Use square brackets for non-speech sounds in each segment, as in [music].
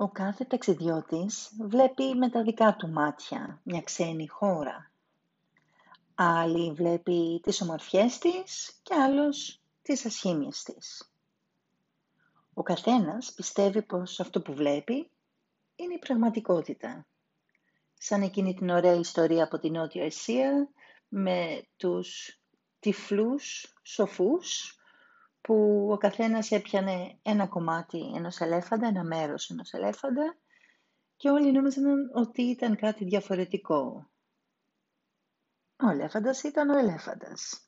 Ο κάθε ταξιδιώτης βλέπει με τα δικά του μάτια μια ξένη χώρα. Άλλη βλέπει τις ομορφιές της και άλλος τις ασχήμιες της. Ο καθένας πιστεύει πως αυτό που βλέπει είναι η πραγματικότητα. Σαν εκείνη την ωραία ιστορία από την Νότια Ασία με τους τυφλούς σοφούς που ο καθένας έπιανε ένα κομμάτι ενός ελέφαντα, ένα μέρος ενός ελέφαντα και όλοι νόμιζαν ότι ήταν κάτι διαφορετικό. Ο ελέφαντας ήταν ο ελέφαντας.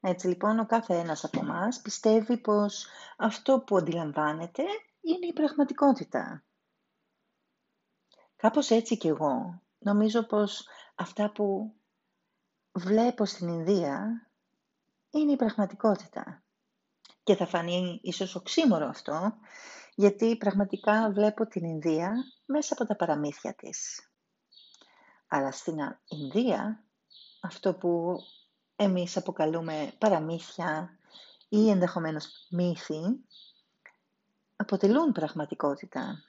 Έτσι λοιπόν ο κάθε ένας από εμάς πιστεύει πως αυτό που αντιλαμβάνεται είναι η πραγματικότητα. Κάπως έτσι κι εγώ νομίζω πως αυτά που βλέπω στην Ινδία είναι η πραγματικότητα. Και θα φανεί ίσως οξύμορο αυτό, γιατί πραγματικά βλέπω την Ινδία μέσα από τα παραμύθια της. Αλλά στην Ινδία, αυτό που εμείς αποκαλούμε παραμύθια ή ενδεχομένως μύθοι, αποτελούν πραγματικότητα.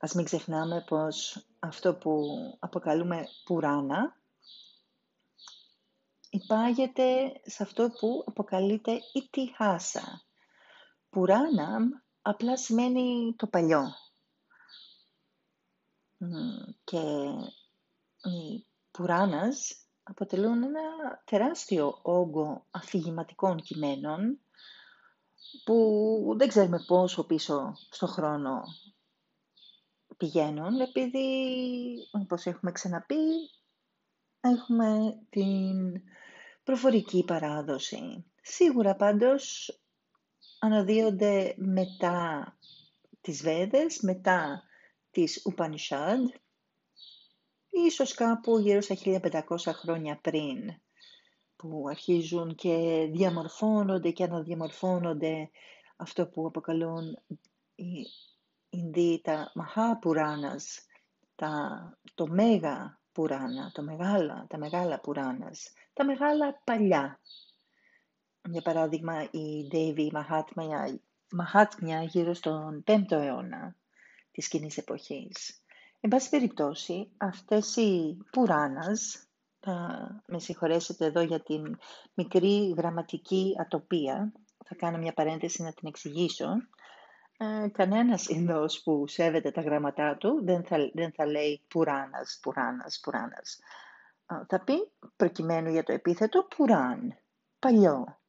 Ας μην ξεχνάμε πως αυτό που αποκαλούμε πουράνα υπάγεται σε αυτό που αποκαλείται ιτιχάσα. Πουράναμ απλά σημαίνει το παλιό. Και οι πουράνας αποτελούν ένα τεράστιο όγκο αφηγηματικών κειμένων που δεν ξέρουμε πόσο πίσω στο χρόνο πηγαίνουν, επειδή, όπως έχουμε ξαναπεί, έχουμε την προφορική παράδοση. Σίγουρα πάντως αναδύονται μετά τις Βέδες, μετά τις Upanishad, ίσως κάπου γύρω στα 1500 χρόνια πριν, που αρχίζουν και διαμορφώνονται και αναδιαμορφώνονται αυτό που αποκαλούν οι Ινδοί τα Μαχάπουράνας, τα, το Μέγα Πουράνα, το μεγάλα, τα μεγάλα Πουράνας, τα μεγάλα παλιά. Για παράδειγμα, η Ντέιβι Μαχάτμια, Μαχάτμια γύρω στον 5ο αιώνα της κοινής εποχής. Εν πάση περιπτώσει, αυτές οι Πουράνας, θα με συγχωρέσετε εδώ για την μικρή γραμματική ατοπία, θα κάνω μια παρένθεση να την εξηγήσω, ε, κανένας Ινδός που σέβεται τα γραμματά του δεν θα, δεν θα λέει πουράνας, πουράνας, πουράνας. Θα πει προκειμένου για το επίθετο πουράν, παλιό.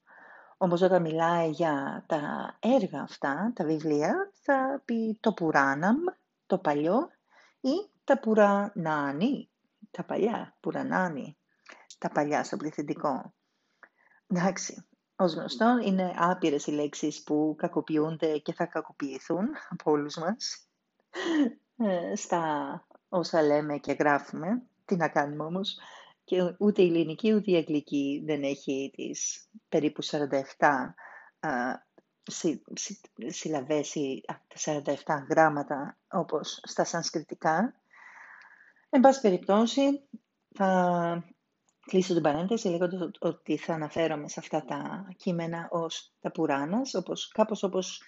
Όμως όταν μιλάει για τα έργα αυτά, τα βιβλία, θα πει το πουράναμ, το παλιό, ή τα πουρανάνι, τα παλιά, πουρανάνι, τα παλιά στο πληθυντικό. Εντάξει, ως γνωστό, είναι άπειρες οι λέξεις που κακοποιούνται και θα κακοποιηθούν από όλους μας ε, στα όσα λέμε και γράφουμε. Τι να κάνουμε όμως; Και ούτε η ελληνική ούτε η αγγλική δεν έχει τις περίπου 47 συλλαβές ή τα 47 γράμματα όπως στα σανσκριτικά. Εν πάση περιπτώσει, θα κλείσω την παρένθεση λέγοντας ότι θα αναφέρομαι σε αυτά τα κείμενα ως τα πουράνας, όπως, κάπως όπως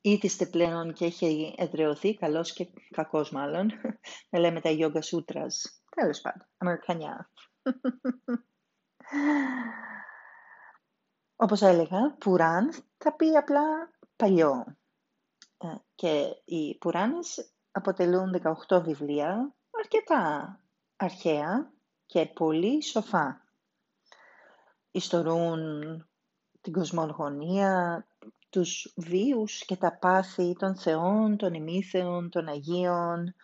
ήθιστε πλέον και έχει εδρεωθεί, καλός και κακός μάλλον, [laughs] να λέμε τα Yoga Sutras. Τέλος πάντων, Αμερικανιά. [laughs] Όπως έλεγα, Πουράν θα πει απλά παλιό. Ε, και οι Πουράνες αποτελούν 18 βιβλία, αρκετά αρχαία, και πολύ σοφά. Ιστορούν την κοσμολογονία, τους βίους και τα πάθη των θεών, των ημίθεων, των Αγίων,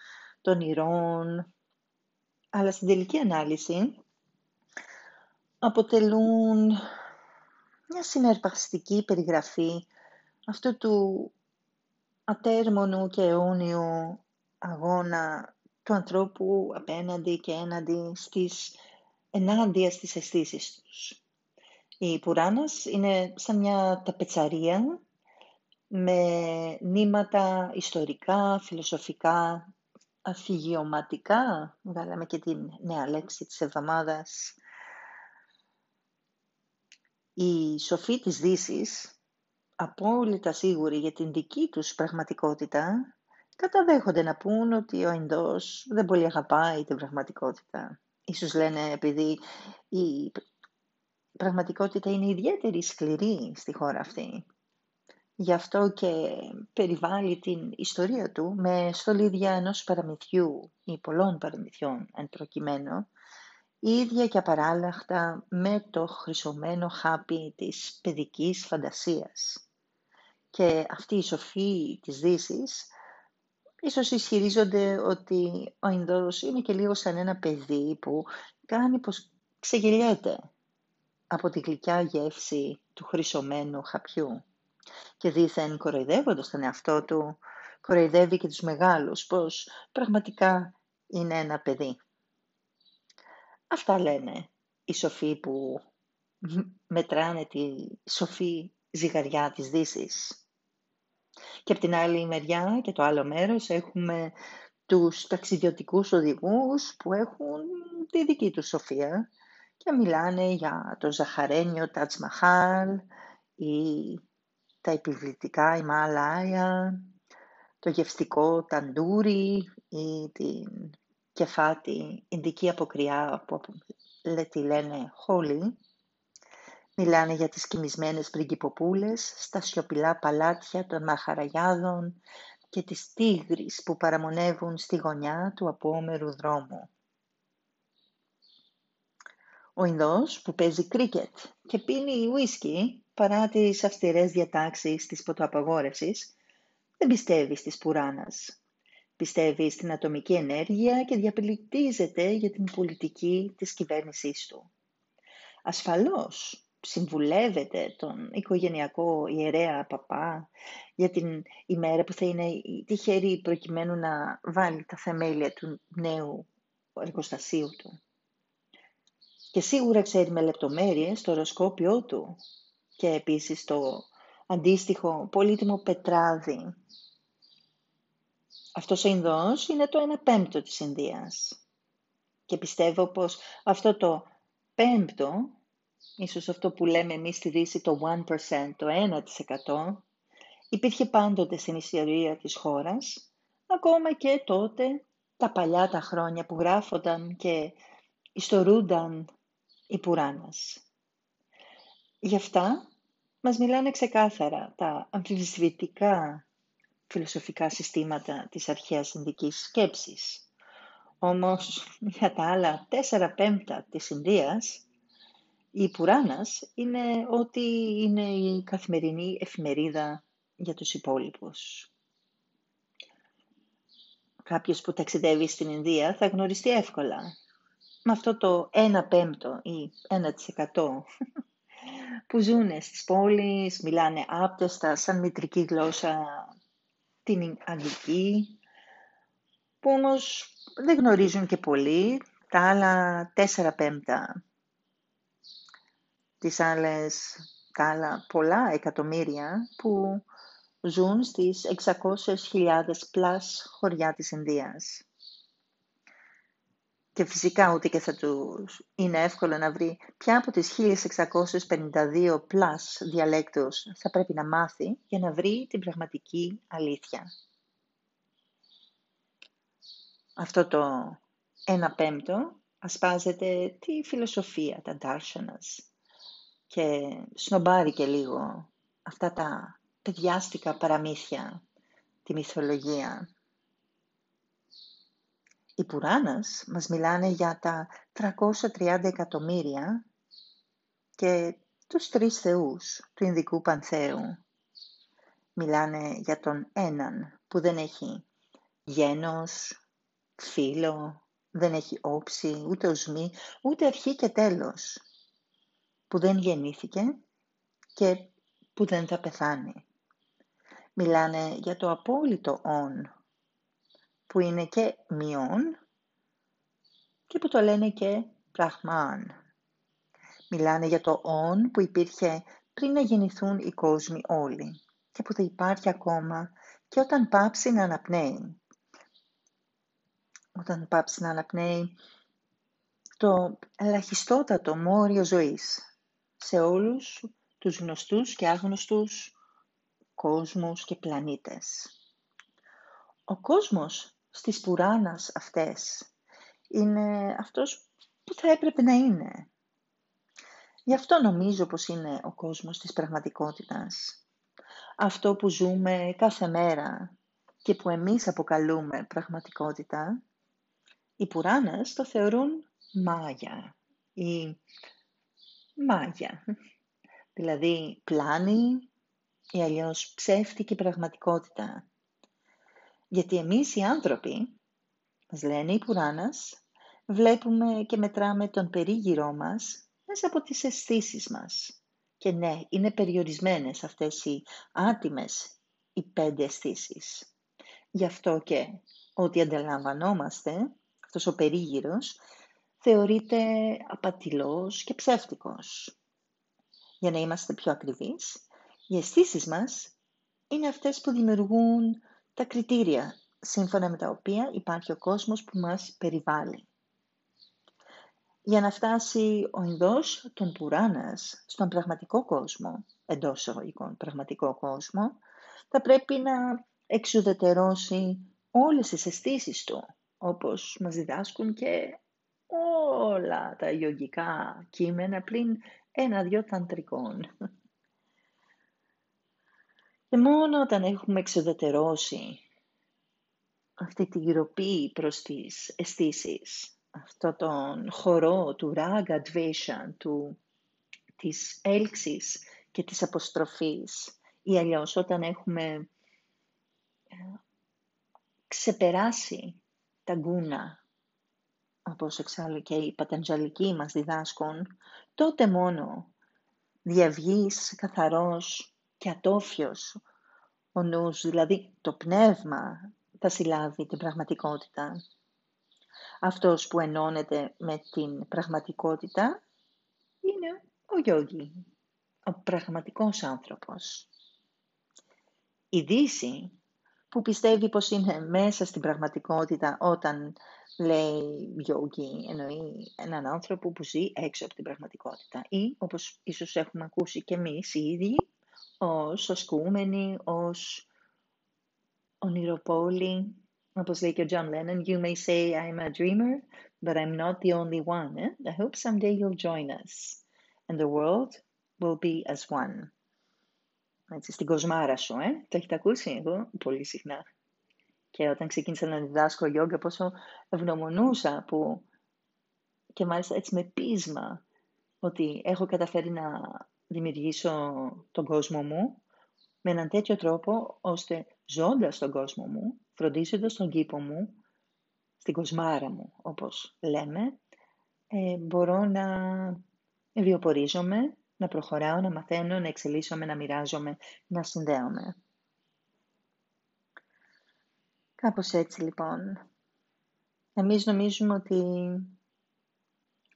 των ηρών, αλλά στην τελική ανάλυση αποτελούν μια συναρπαστική περιγραφή αυτού του ατέρμονου και αιώνιου αγώνα του ανθρώπου απέναντι και έναντι στις, ενάντια στις αισθήσεις τους. Η Πουράνας είναι σαν μια ταπετσαρία με νήματα ιστορικά, φιλοσοφικά, αφηγειωματικά, βγάλαμε και την νέα λέξη της εβδομάδας. Οι σοφοί της δύσης απόλυτα σίγουροι για την δική τους πραγματικότητα, καταδέχονται να πούν ότι ο Ινδός δεν πολύ αγαπάει την πραγματικότητα. Ίσως λένε επειδή η πραγματικότητα είναι ιδιαίτερη σκληρή στη χώρα αυτή. Γι' αυτό και περιβάλλει την ιστορία του με στολίδια ενός παραμυθιού ή πολλών παραμυθιών εν προκειμένου, ίδια και απαράλλαχτα με το χρυσωμένο χάπι της παιδικής φαντασίας. Και αυτοί οι σοφοί της δύσης ίσως ισχυρίζονται ότι ο Ινδός είναι και λίγο σαν ένα παιδί που κάνει πως ξεγελιέται από τη γλυκιά γεύση του χρυσωμένου χαπιού. Και δήθεν κοροϊδεύοντας τον εαυτό του, κοροϊδεύει και τους μεγάλους, πως πραγματικά είναι ένα παιδί. Αυτά λένε οι σοφοί που μετράνε τη σοφή ζυγαριά της δύσης. Και από την άλλη μεριά και το άλλο μέρος έχουμε τους ταξιδιωτικούς οδηγούς που έχουν τη δική τους σοφία και μιλάνε για το ζαχαρένιο Τατς Μαχάλ ή τα επιβλητικά Ιμαλάια, το γευστικό ταντούρι ή την κεφάτη Ινδική αποκριά που τη λένε χόλι. Μιλάνε για τις κοιμισμένες πριγκυποπούλες στα σιωπηλά παλάτια των μαχαραγιάδων και τις τίγρεις που παραμονεύουν στη γωνιά του απόμερου δρόμου. Ο Ινδός που παίζει κρίκετ και πίνει ουίσκι παρά τις αυστηρές διατάξεις της ποτοαπαγόρευσης, δεν πιστεύει στις πουράνας. Πιστεύει στην ατομική ενέργεια και διαπληκτίζεται για την πολιτική της κυβέρνησής του. Ασφαλώς συμβουλεύεται τον οικογενειακό ιερέα παπά για την ημέρα που θα είναι τυχερή προκειμένου να βάλει τα θεμέλια του νέου εργοστασίου του. Και σίγουρα ξέρει με λεπτομέρειες το οροσκόπιό του και επίσης το αντίστοιχο πολύτιμο πετράδι. Αυτός ο Ινδός είναι το 1 πέμπτο της Ινδίας. Και πιστεύω πως αυτό το πέμπτο, ίσως αυτό που λέμε εμείς στη Δύση το 1%, το 1%, υπήρχε πάντοτε στην ιστορία της χώρας, ακόμα και τότε τα παλιά τα χρόνια που γράφονταν και ιστορούνταν οι Πουράνας. Γι' αυτά μας μιλάνε ξεκάθαρα τα αμφισβητικά φιλοσοφικά συστήματα της αρχαίας Ινδικής σκέψης. Όμως για τα άλλα τέσσερα πέμπτα της Ινδίας, η Πουράνας είναι ότι είναι η καθημερινή εφημερίδα για τους υπόλοιπους. Κάποιος που ταξιδεύει στην Ινδία θα γνωριστεί εύκολα με αυτό το 1 πέμπτο ή 1% που ζουν στις πόλεις, μιλάνε άπτεστα σαν μητρική γλώσσα την αγγλική, που όμως δεν γνωρίζουν και πολύ τα άλλα 4 πέμπτα. Τις άλλες, τα άλλα πολλά εκατομμύρια που ζουν στις 600.000 plus χωριά της Ινδίας. Και φυσικά ούτε και θα τους είναι εύκολο να βρει ποια από τις 1652 plus διαλέκτους θα πρέπει να μάθει για να βρει την πραγματική αλήθεια; Αυτό το ένα πέμπτο ασπάζεται τη φιλοσοφία, τα darshanas και σνομπάρει και λίγο αυτά τα παιδιάστικα παραμύθια, τη μυθολογία. Οι Πουράνας μας μιλάνε για τα 330 εκατομμύρια και τους τρεις θεούς του Ινδικού Πανθέου. Μιλάνε για τον έναν που δεν έχει γένος, φίλο, δεν έχει όψη, ούτε οσμή, ούτε αρχή και τέλος. Που δεν γεννήθηκε και που δεν θα πεθάνει. Μιλάνε για το απόλυτο «ον», που είναι και μειών και που το λένε και πραγμάν. Μιλάνε για το «ον» που υπήρχε πριν να γεννηθούν οι κόσμοι όλοι και που θα υπάρχει ακόμα και όταν πάψει να αναπνέει. Όταν πάψει να αναπνέει το ελαχιστότατο μόριο ζωής σε όλους τους γνωστούς και άγνωστους κόσμους και πλανήτες. Ο κόσμος στις πουράνας αυτές είναι αυτός που θα έπρεπε να είναι. Γι' αυτό νομίζω πως είναι ο κόσμος της πραγματικότητας. Αυτό που ζούμε κάθε μέρα και που εμείς αποκαλούμε πραγματικότητα, οι πουράνες το θεωρούν μάγια ή μάγια, δηλαδή πλάνη ή αλλιώς ψεύτικη πραγματικότητα. Γιατί εμείς οι άνθρωποι, μας λένε οι πουράνας, βλέπουμε και μετράμε τον περίγυρό μας μέσα από τις αισθήσεις μας. Και ναι, είναι περιορισμένες αυτές οι άτιμες οι πέντε αισθήσεις. Γι' αυτό και ό,τι ανταλαμβανόμαστε, αυτός ο περίγυρος, θεωρείται απατηλός και ψεύτικος. Για να είμαστε πιο ακριβείς, οι αισθήσεις μας είναι αυτές που δημιουργούν τα κριτήρια σύμφωνα με τα οποία υπάρχει ο κόσμος που μας περιβάλλει. Για να φτάσει ο ειδός των πουράνας στον πραγματικό κόσμο, εντός εισαγωγικών πραγματικό κόσμο, θα πρέπει να εξουδετερώσει όλες τις αισθήσεις του, όπως μας διδάσκουν και όλα τα ιογικά κείμενα πλην ένα-δυο ταντρικών. Και μόνο όταν έχουμε εξουδετερώσει αυτή τη γυροπή προς τις αισθήσεις, αυτό τον χορό του ράγκα dvesha, του, της έλξης και της αποστροφής ή αλλιώς όταν έχουμε ε, ξεπεράσει τα γκούνα, όπως εξάλλου και οι πατεντζαλικοί μας διδάσκουν, τότε μόνο διαβγείς καθαρός και ατόφιος ο νους, δηλαδή το πνεύμα θα συλλάβει την πραγματικότητα. Αυτός που ενώνεται με την πραγματικότητα είναι ο γιόγι, ο πραγματικός άνθρωπος. Η Δύση που πιστεύει πως είναι μέσα στην πραγματικότητα όταν λέει γιόγι, εννοεί έναν άνθρωπο που ζει έξω από την πραγματικότητα ή όπως ίσως έχουμε ακούσει και εμείς οι ίδιοι, ως ασκούμενοι, ως ονειροπόλοι, όπως λέει και ο John Lennon, you may say I'm a dreamer, but I'm not the only one. Eh? I hope someday you'll join us, and the world will be as one. Έτσι, στην κοσμάρα σου, ε; Το έχετε ακούσει; Εγώ πολύ συχνά. Και όταν ξεκίνησα να διδάσκω γιόγκα, πόσο ευγνωμονούσα που και μάλιστα έτσι με πείσμα ότι έχω καταφέρει να δημιουργήσω τον κόσμο μου με έναν τέτοιο τρόπο ώστε ζώντας τον κόσμο μου, φροντίζοντας τον κήπο μου, στην κοσμάρα μου όπως λέμε, ε, μπορώ να βιοπορίζομαι, να προχωράω, να μαθαίνω, να εξελίσσομαι, να μοιράζομαι, να συνδέομαι. Κάπως έτσι λοιπόν. Εμείς νομίζουμε ότι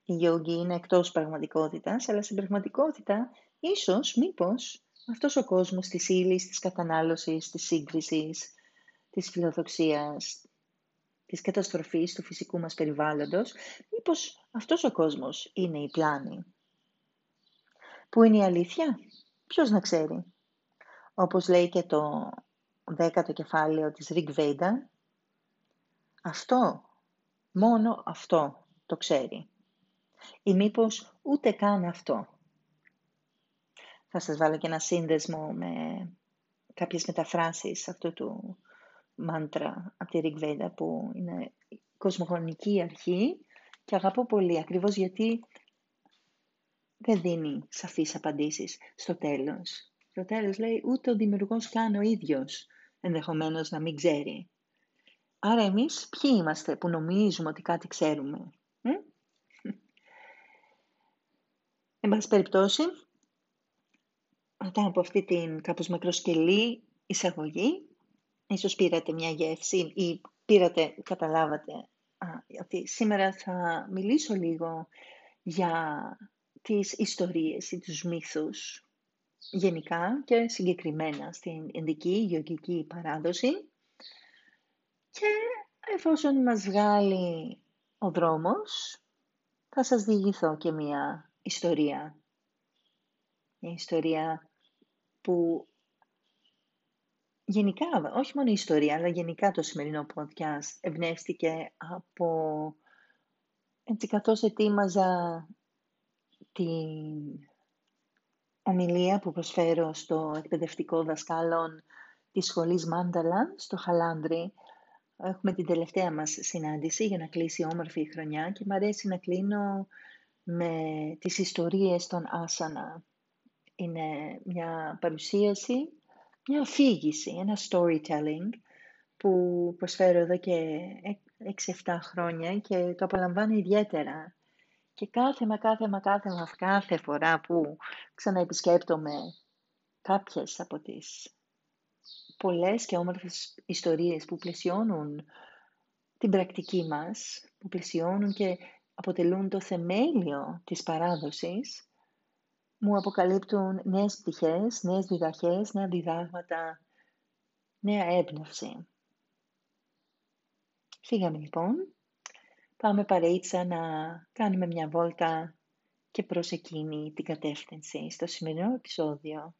η γιόγκη είναι εκτός πραγματικότητας, αλλά στην πραγματικότητα ίσως, μήπως, αυτός ο κόσμος της ύλη, της κατανάλωσης, της σύγκρισης, της φιλοδοξίας, της καταστροφής του φυσικού μας περιβάλλοντος, μήπως αυτός ο κόσμος είναι η πλάνη. Πού είναι η αλήθεια, ποιος να ξέρει; Όπως λέει και το δέκατο κεφάλαιο της Rig Veda, αυτό, μόνο αυτό το ξέρει. Ή μήπως ούτε καν αυτό. Θα σας βάλω και ένα σύνδεσμο με κάποιες μεταφράσεις αυτού του μάντρα από τη Rig που είναι κοσμοχρονική αρχή και αγαπώ πολύ ακριβώς γιατί δεν δίνει σαφείς απαντήσεις στο τέλος. Στο τέλος λέει ούτε ο δημιουργός καν ο ίδιος ενδεχομένως να μην ξέρει. Άρα εμείς ποιοι είμαστε που νομίζουμε ότι κάτι ξέρουμε; Ε? Εν πάση περιπτώσει, μετά από αυτή την κάπως μακροσκελή εισαγωγή, ίσως πήρατε μια γεύση ή πήρατε, καταλάβατε, ότι σήμερα θα μιλήσω λίγο για τις ιστορίες ή τους μύθους γενικά και συγκεκριμένα στην ενδική γεωργική παράδοση. Και εφόσον μας βγάλει ο δρόμος θα σας διηγηθώ και μια ιστορία. Μια ιστορία που γενικά, όχι μόνο η ιστορία, αλλά γενικά το σημερινό podcast εμπνεύστηκε από έτσι καθώς ετοίμαζα την ομιλία που προσφέρω στο εκπαιδευτικό δασκάλων της σχολής Μάνταλα στο Χαλάνδρι. Έχουμε την τελευταία μας συνάντηση για να κλείσει όμορφη η χρονιά και μου αρέσει να κλείνω με τις ιστορίες των Άσανα. Είναι μια παρουσίαση, μια αφήγηση, ένα storytelling που προσφέρω εδώ και 6-7 χρόνια και το απολαμβάνω ιδιαίτερα. Και κάθε μα κάθε μα κάθε μας κάθε φορά που ξαναεπισκέπτομαι κάποιες από τις πολλές και όμορφες ιστορίες που πλαισιώνουν την πρακτική μας, που πλαισιώνουν και αποτελούν το θεμέλιο της παράδοσης, μου αποκαλύπτουν νέες πτυχές, νέες διδαχές, νέα διδάγματα, νέα έμπνευση. Φύγαμε λοιπόν. Πάμε παρείτσα να κάνουμε μια βόλτα και προς εκείνη την κατεύθυνση στο σημερινό επεισόδιο.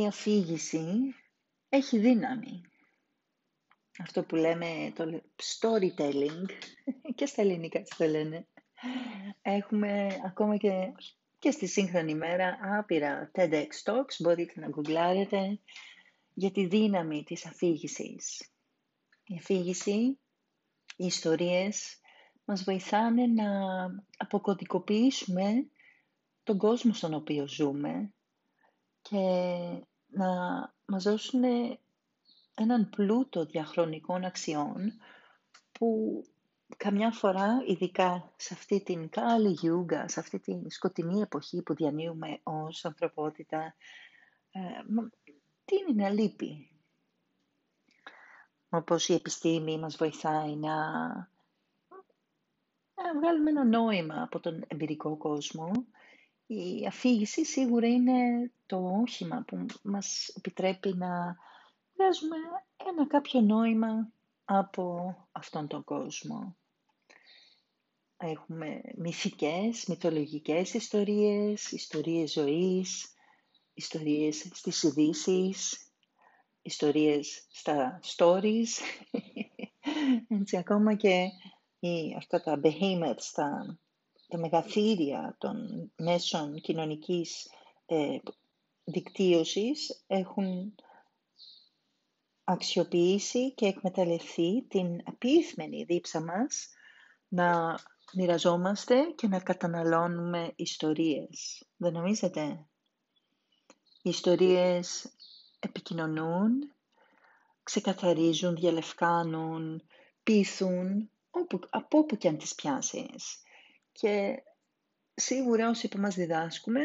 Η αφήγηση έχει δύναμη αυτό που λέμε το storytelling [laughs] και στα ελληνικά το λένε. Έχουμε ακόμα και, και στη σύγχρονη μέρα άπειρα TEDx Talks, μπορείτε να γκουγκλάρετε για τη δύναμη της αφήγησης. Η αφήγηση, οι ιστορίες μας βοηθάνε να αποκωδικοποιήσουμε τον κόσμο στον οποίο ζούμε και να μας δώσουν έναν πλούτο διαχρονικών αξιών που καμιά φορά, ειδικά σε αυτή την κάλλη γιούγκα, σε αυτή την σκοτεινή εποχή που διανύουμε ως ανθρωπότητα, ε, τι είναι να λείπει; Όπως η επιστήμη μας βοηθάει να, να βγάλουμε ένα νόημα από τον εμπειρικό κόσμο, η αφήγηση σίγουρα είναι το όχημα που μας επιτρέπει να βγάζουμε ένα κάποιο νόημα από αυτόν τον κόσμο. Έχουμε μυθικές, μυθολογικές ιστορίες, ιστορίες ζωής, ιστορίες στις ειδήσεις, ιστορίες στα stories. [laughs] Έτσι, ακόμα και οι, αυτά τα behemoths, τα, τα μεγαθύρια των μέσων κοινωνικής ε, δικτύωσης έχουν αξιοποιήσει και εκμεταλλευτεί την απίθμενη δίψα μας να μοιραζόμαστε και να καταναλώνουμε ιστορίες. Δεν νομίζετε; Οι ιστορίες επικοινωνούν, ξεκαθαρίζουν, διαλευκάνουν, πείθουν, όπου, από όπου και αν τις πιάσεις. Και σίγουρα όσοι που μας διδάσκουμε,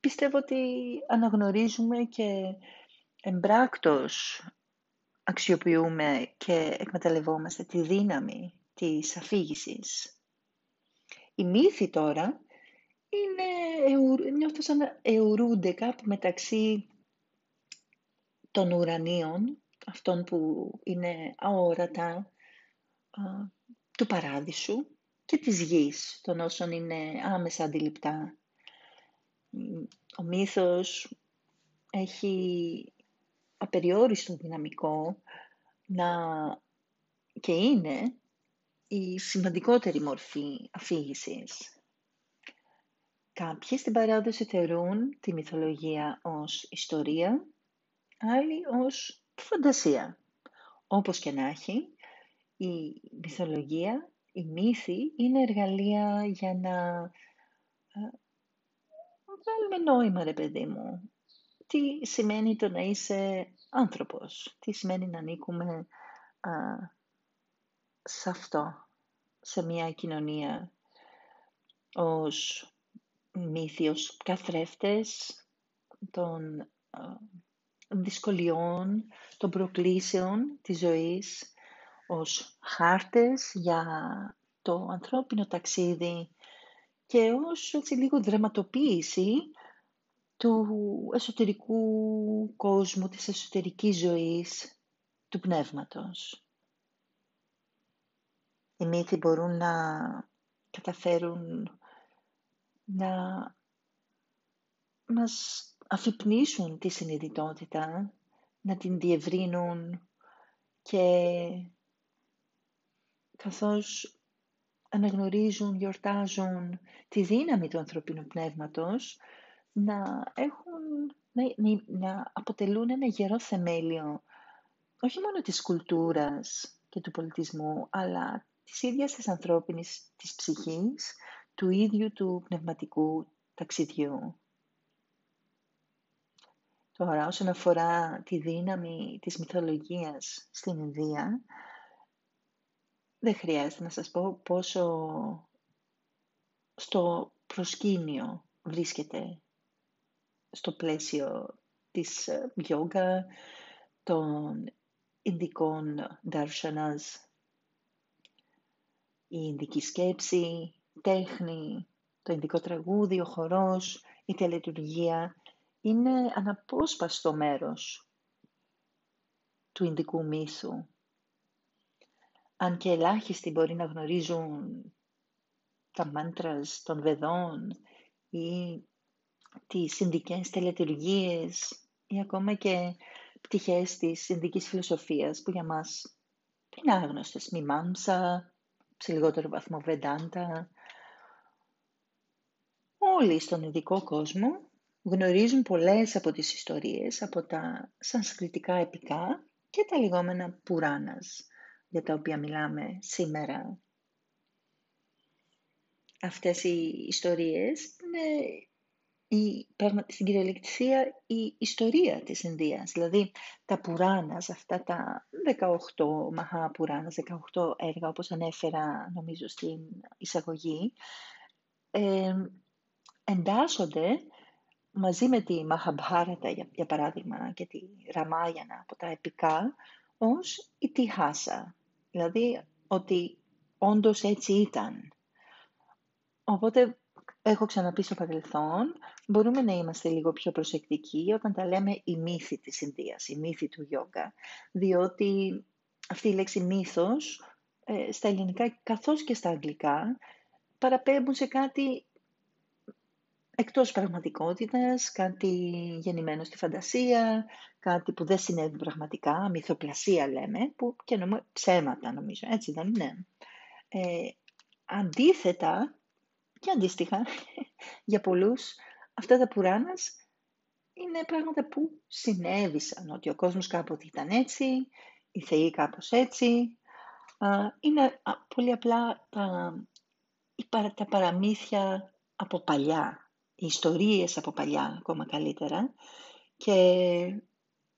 πιστεύω ότι αναγνωρίζουμε και εμπράκτος αξιοποιούμε και εκμεταλλευόμαστε τη δύναμη της αφήγησης. Οι μύθοι τώρα είναι, νιώθω σαν να αιωρούνται κάπου μεταξύ των ουρανίων, αυτών που είναι αόρατα, του παράδεισου και της γης, των όσων είναι άμεσα αντιληπτά. Ο μύθος έχει απεριόριστο δυναμικό να και είναι η σημαντικότερη μορφή αφήγησης. Κάποιοι στην παράδοση θεωρούν τη μυθολογία ως ιστορία, άλλοι ως φαντασία. Όπως και να έχει, η μυθολογία, η μύθη είναι εργαλεία για να ε, βάλουμε νόημα, ρε παιδί μου, τι σημαίνει το να είσαι άνθρωπος, τι σημαίνει να ανήκουμε α, σε αυτό, σε μια κοινωνία ως μύθοι, ως καθρέφτες των δυσκολιών, των προκλήσεων της ζωής, ως χάρτες για το ανθρώπινο ταξίδι και ως έτσι λίγο δραματοποίηση του εσωτερικού κόσμου, της εσωτερικής ζωής, του πνεύματος. Οι μύθοι μπορούν να καταφέρουν να μας αφυπνίσουν τη συνειδητότητα, να την διευρύνουν και καθώς αναγνωρίζουν, γιορτάζουν τη δύναμη του ανθρωπίνου πνεύματος, να, έχουν, να, να αποτελούν ένα γερό θεμέλιο όχι μόνο της κουλτούρας και του πολιτισμού, αλλά της ίδιας της ανθρώπινης της ψυχής, του ίδιου του πνευματικού ταξιδιού. Τώρα, όσον αφορά τη δύναμη της μυθολογίας στην Ινδία, δεν χρειάζεται να σας πω πόσο στο προσκήνιο βρίσκεται στο πλαίσιο της γιόγκα, των Ινδικών Darshanas, η Ινδική σκέψη, τέχνη, το Ινδικό τραγούδι, ο χορός, η τελετουργία είναι αναπόσπαστο μέρος του Ινδικού μύθου. Αν και ελάχιστοι μπορεί να γνωρίζουν τα μάντρας των Βεδών ή τις Ινδικές τελετουργίες ή ακόμα και πτυχές της Ινδικής φιλοσοφίας που για μας είναι άγνωστες. Μιμάμσα, σε λιγότερο βαθμό Βεντάντα. Όλοι στον ειδικό κόσμο γνωρίζουν πολλές από τις ιστορίες, από τα σανσκριτικά επικά και τα λεγόμενα πουράνας, για τα οποία μιλάμε σήμερα. Αυτές οι ιστορίες είναι η, στην κυριολεξία η ιστορία της Ινδίας. Δηλαδή τα πουράνας, αυτά τα 18 μαχά πουράνας, 18 έργα όπως ανέφερα νομίζω στην εισαγωγή, ε, εντάσσονται μαζί με τη Μαχαμπάρατα για, για παράδειγμα και τη Ραμάγιανα από τα επικά ως η Τιχάσα. Δηλαδή ότι όντως έτσι ήταν. Οπότε έχω ξαναπεί στο παρελθόν, μπορούμε να είμαστε λίγο πιο προσεκτικοί όταν τα λέμε η μύθη της Ινδίας, η μύθη του γιόγκα, διότι αυτή η λέξη μύθος ε, στα ελληνικά καθώς και στα αγγλικά παραπέμπουν σε κάτι εκτός πραγματικότητας, κάτι γεννημένο στη φαντασία, κάτι που δεν συνέβη πραγματικά, μυθοπλασία λέμε, που και νομίζουμε ψέματα νομίζω, έτσι δεν είναι. Ε, αντίθετα, και αντίστοιχα, [laughs] για πολλούς, αυτά τα πουράνας είναι πράγματα που συνέβησαν, ότι ο κόσμος κάποτε ήταν έτσι, οι θεοί κάπως έτσι. Είναι πολύ απλά τα, τα παραμύθια από παλιά, οι ιστορίες από παλιά ακόμα καλύτερα και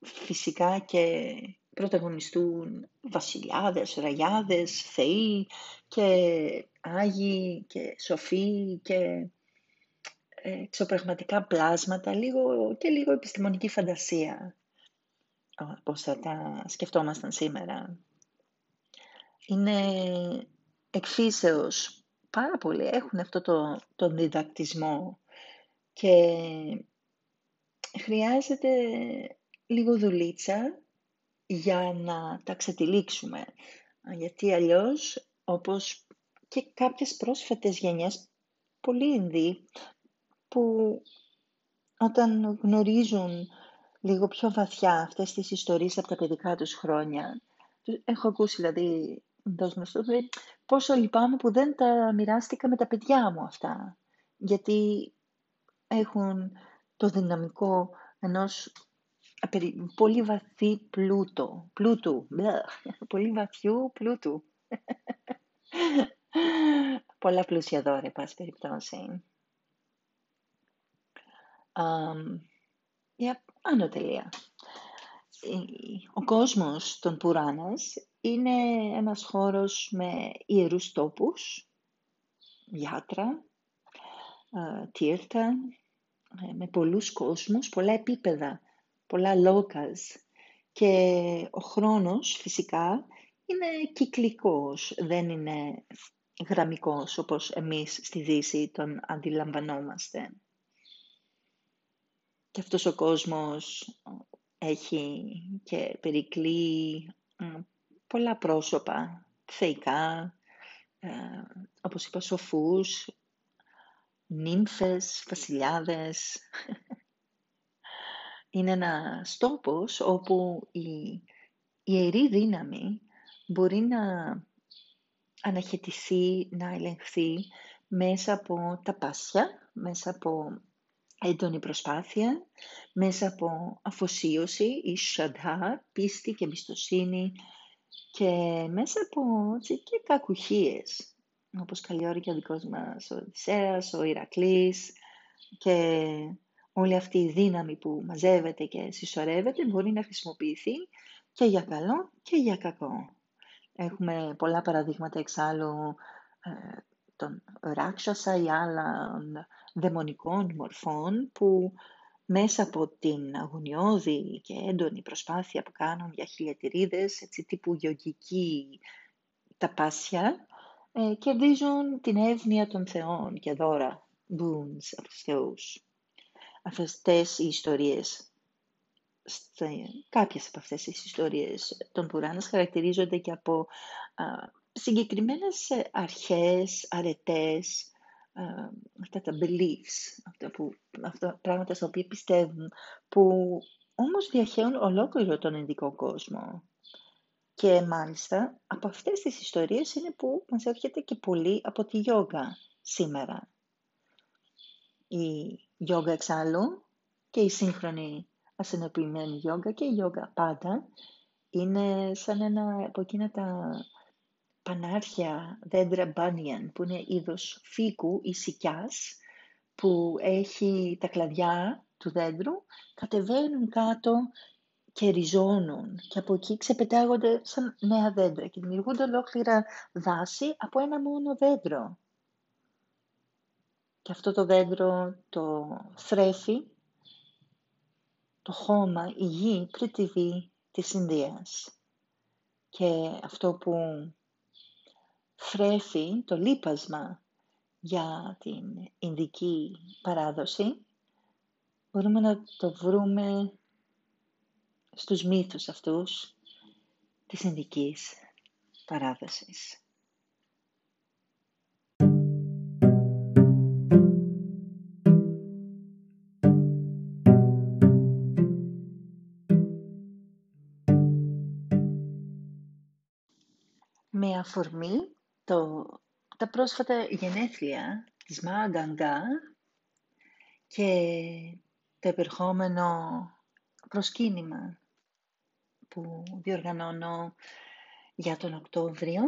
φυσικά και πρωταγωνιστούν βασιλιάδες, ραγιάδες, θεοί και άγιοι και σοφοί και ε, εξωπραγματικά πλάσματα λίγο, και λίγο επιστημονική φαντασία πώς θα τα σκεφτόμασταν σήμερα. Είναι εκφύσεως πάρα πολλοί έχουν αυτό το, τον διδακτισμό και χρειάζεται λίγο δουλίτσα για να τα ξετυλίξουμε. Γιατί αλλιώς, όπως και κάποιες πρόσφατες γενιές, πολλοί Ινδοί, που όταν γνωρίζουν λίγο πιο βαθιά αυτές τις ιστορίες από τα παιδικά τους χρόνια, έχω ακούσει δηλαδή δηλαδή, πόσο λυπάμαι που δεν τα μοιράστηκα με τα παιδιά μου αυτά. Γιατί έχουν το δυναμικό ενός πολύ βαθύ πλούτο, πλούτου, [laughs] πολύ βαθιού πλούτου. [laughs] Πολλά πλούσια δώρα, πάση περιπτώσει. Um, άνω τελεία. Ο κόσμος των Πουράνας είναι ένας χώρος με ιερούς τόπους, γιάτρα, τύρτα, ε, με πολλούς κόσμους, πολλά επίπεδα, πολλά locals. Και ο χρόνος φυσικά είναι κυκλικός, δεν είναι γραμμικός όπως εμείς στη Δύση τον αντιλαμβανόμαστε. Και αυτός ο κόσμος έχει και περικλεί πολλά πρόσωπα, θεϊκά, ε, όπως είπα, σοφούς, νύμφες, βασιλιάδες. Είναι ένας τόπος όπου η, η ιερή δύναμη μπορεί να αναχαιτηθεί, να ελεγχθεί μέσα από τα πάσια, μέσα από έντονη προσπάθεια, μέσα από αφοσίωση ή σαντά, πίστη και εμπιστοσύνη και μέσα από έτσι, και κακουχίες, όπως καλή ώρα και ο δικός μας ο Οδυσσέας, ο Ηρακλής και όλη αυτή η δύναμη που μαζεύεται και συσσωρεύεται μπορεί να χρησιμοποιηθεί και για καλό και για κακό. Έχουμε πολλά παραδείγματα εξάλλου ε, των ράξασα ή άλλων δαιμονικών μορφών που μέσα από την αγωνιώδη και έντονη προσπάθεια που κάνουν για χιλιατηρίδες, έτσι τύπου γιογική ταπάσια, ε, κερδίζουν την εύνοια των θεών και δώρα, boons από τους θεούς. Αυτές οι ιστορίες, κάποιες από αυτές τις ιστορίες των Πουράνας χαρακτηρίζονται και από α, συγκεκριμένες αρχές, αρετές, αυτά τα beliefs, αυτά, που, αυτά πράγματα στα οποία πιστεύουν, που όμως διαχέουν ολόκληρο τον ειδικό κόσμο. Και μάλιστα από αυτές τις ιστορίες είναι που μας έρχεται και πολύ από τη γιόγκα σήμερα. Η γιόγκα εξάλλου και η σύγχρονη ασυνοποιημένη γιόγκα και η γιόγκα πάντα είναι σαν ένα από εκείνα τα πανάρχια δέντρα μπάνιαν που είναι είδος φύκου ή σικιάς που έχει τα κλαδιά του δέντρου, κατεβαίνουν κάτω και ριζώνουν και από εκεί ξεπετάγονται σαν νέα δέντρα και δημιουργούνται ολόκληρα δάση από ένα μόνο δέντρο. Και αυτό το δέντρο το θρέφει το χώμα, η γη, πριτιβή της Ινδίας. Και αυτό που θρέφει το λίπασμα για την Ινδική παράδοση, μπορούμε να το βρούμε στους μύθους αυτούς της Ινδικής παράδοσης. Με αφορμή το, τα πρόσφατα γενέθλια της Μαγκαγκά και το επερχόμενο προσκύνημα που διοργανώνω για τον Οκτώβριο,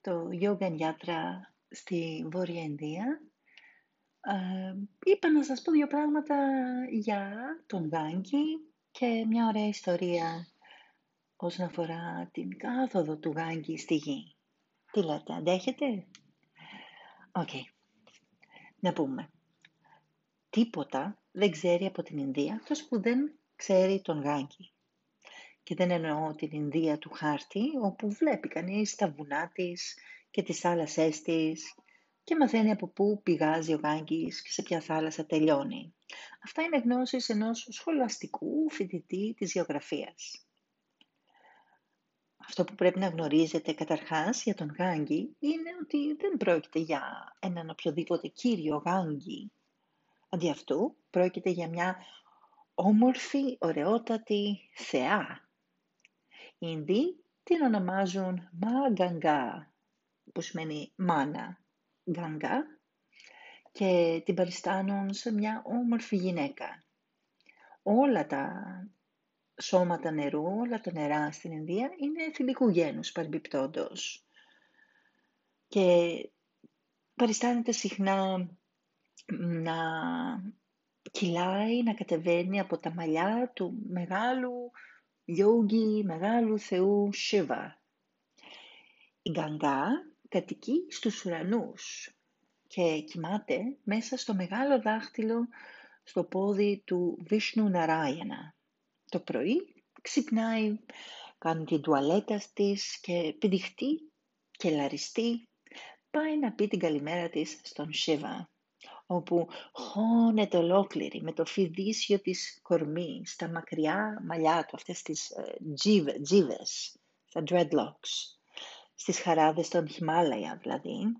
το Yoga Yatra στη Βόρεια Ινδία. Ε, είπα να σας πω δύο πράγματα για τον Γάγκη και μια ωραία ιστορία όσον αφορά την κάθοδο του Γάγγη στη γη. Τι λέτε, αντέχετε; Οκ. Να πούμε. Τίποτα δεν ξέρει από την Ινδία, αυτός που δεν ξέρει τον Γάγγη. Και δεν εννοώ την Ινδία του χάρτη, όπου βλέπει κανείς τα βουνά της και τις θάλασσές της και μαθαίνει από πού πηγάζει ο Γάγγης και σε ποια θάλασσα τελειώνει. Αυτά είναι γνώσεις ενός σχολαστικού φοιτητή της γεωγραφίας. Αυτό που πρέπει να γνωρίζετε καταρχάς για τον Γάγκη είναι ότι δεν πρόκειται για έναν οποιοδήποτε κύριο Γάγκη. Αντί αυτού πρόκειται για μια όμορφη, ωραιότατη θεά. Οι Ινδοί την ονομάζουν Μα που σημαίνει μάνα, Γκάγκα, και την παριστάνουν σε μια όμορφη γυναίκα. Όλα τα σώματα νερού, όλα τα νερά στην Ινδία είναι θηλυκού γένους παρεμπιπτόντος. Και παριστάνεται συχνά να κυλάει, να κατεβαίνει από τα μαλλιά του μεγάλου γιόγκι, μεγάλου θεού Σιβα. Η Γκαγκά κατοικεί στους ουρανούς και κοιμάται μέσα στο μεγάλο δάχτυλο στο πόδι του Βίσνου Ναράιανα. Το πρωί ξυπνάει, κάνει την τουαλέτα της και πηδιχτεί και λαριστεί πάει να πει την καλημέρα της στον Σίβα, όπου χώνεται ολόκληρη με το φιδίσιο της κορμί, στα μακριά μαλλιά του, αυτές τις ε, τζίβες, τα dreadlocks, στις χαράδες των Χιμάλαια δηλαδή,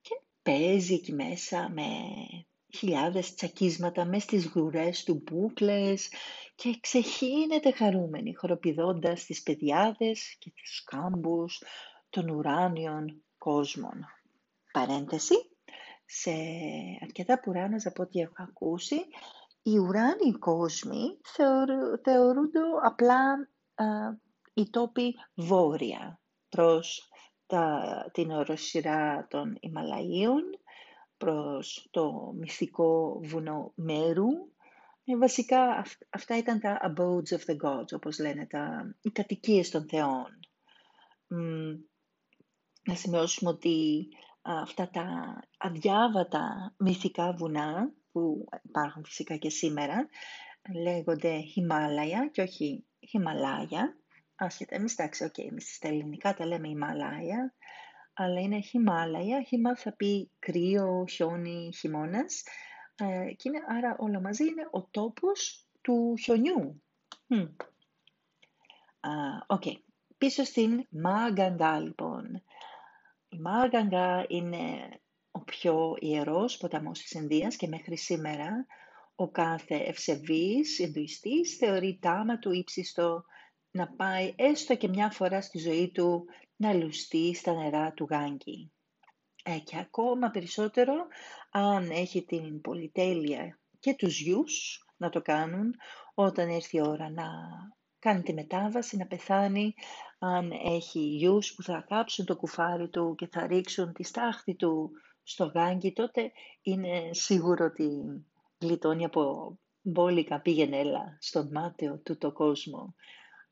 και παίζει εκεί μέσα με χιλιάδες τσακίσματα μες στις γουρές του μπούκλες και ξεχύνεται χαρούμενη χοροπηδώντας τις παιδιάδες και τους κάμπους των ουράνιων κόσμων. Παρένθεση, σε αρκετά πουράνες από ό,τι έχω ακούσει, οι ουράνιοι κόσμοι θεωρούνται απλά α, οι τόποι βόρεια προς τα, την οροσυρά των Ιμαλαίων, προς το μυστικό βουνό Μέρου. Ε, βασικά αυτά ήταν τα abodes of the gods, όπως λένε, τα, οι κατοικίες των θεών. να σημειώσουμε ότι αυτά τα αδιάβατα μυθικά βουνά που υπάρχουν φυσικά και σήμερα λέγονται Χιμάλαια και όχι Χιμαλάια. Άσχετα, εμείς εντάξει, okay, εμείς στα ελληνικά τα λέμε Χιμαλάια, αλλά είναι Χιμάλαια. Χιμά θα πει κρύο, χιόνι, χειμώνας. Ε, και είναι, άρα όλα μαζί είναι ο τόπος του χιονιού. OK. Okay. Πίσω στην Μα Γκάνγκα, λοιπόν. Η Μα Γκάνγκα είναι ο πιο ιερός ποταμός της Ινδίας και μέχρι σήμερα ο κάθε ευσεβής Ινδουιστής θεωρεί τάμα του ύψιστο να πάει έστω και μια φορά στη ζωή του να λουστεί στα νερά του Γάγκη. Ε, και ακόμα περισσότερο αν έχει την πολυτέλεια και τους γιους να το κάνουν όταν έρθει η ώρα να κάνει τη μετάβαση, να πεθάνει, αν έχει γιους που θα κάψουν το κουφάρι του και θα ρίξουν τη στάχτη του στο γάγκι, τότε είναι σίγουρο ότι γλιτώνει από μπόλικα πήγαινε έλα στον μάταιο του το κόσμο.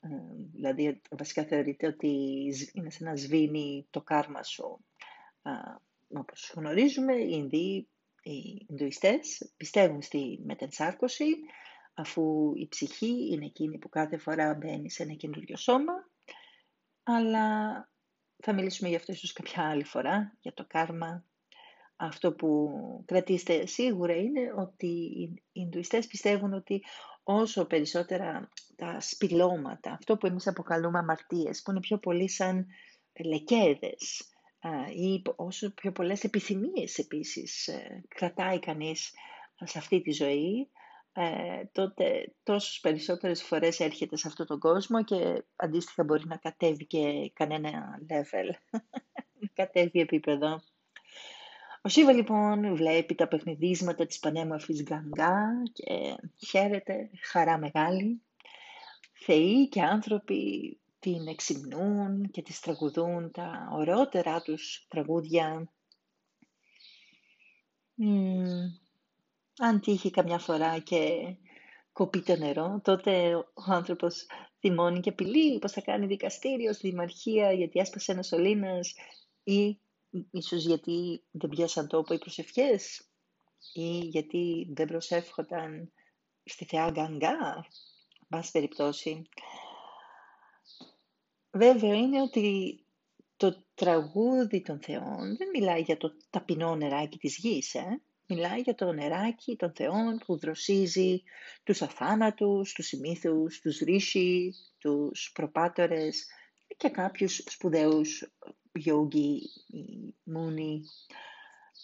Ε, δηλαδή, βασικά θεωρείται ότι είναι σαν να σβήνει το κάρμα σου. Ε, όπως γνωρίζουμε, οι Ινδοί, οι Ινδουιστές πιστεύουν στη μετενσάρκωση, αφού η ψυχή είναι εκείνη που κάθε φορά μπαίνει σε ένα καινούριο σώμα, αλλά θα μιλήσουμε για αυτό ίσως κάποια άλλη φορά, για το κάρμα. Αυτό που κρατήστε σίγουρα είναι ότι οι Ινδουιστές πιστεύουν ότι όσο περισσότερα τα σπηλώματα, αυτό που εμείς αποκαλούμε αμαρτίες, που είναι πιο πολύ σαν λεκέδες, ή όσο πιο πολλές επιθυμίες επίσης ε, κρατάει κανείς σε αυτή τη ζωή, ε, τότε τόσες περισσότερες φορές έρχεται σε αυτόν τον κόσμο και αντίστοιχα μπορεί να κατέβει και κανένα level, [laughs] να κατέβει επίπεδο. Ο Σίβα λοιπόν βλέπει τα παιχνιδίσματα της πανέμορφης Γκαγκά και χαίρεται, χαρά μεγάλη. Θεοί και άνθρωποι την εξυμνούν και τις τραγουδούν τα ωραιότερά τους τραγούδια αν τύχει καμιά φορά και κοπεί το νερό, τότε ο άνθρωπος θυμώνει και απειλεί πως θα κάνει δικαστήριο στη δημαρχία γιατί έσπασε ένας σωλήνας ή ίσως γιατί δεν πιάσαν τόπο οι προσευχές ή γιατί δεν προσεύχονταν στη Θεά Γκαγκά, πάση περιπτώσει. Βέβαια είναι ότι το τραγούδι των θεών δεν μιλάει για το ταπεινό νεράκι της γης, ε; Μιλάει για το νεράκι των θεών που δροσίζει τους αθάνατους, τους ημίθους, τους ρίσι, τους προπάτορες και κάποιους σπουδαίους γιόγκι ή μούνι.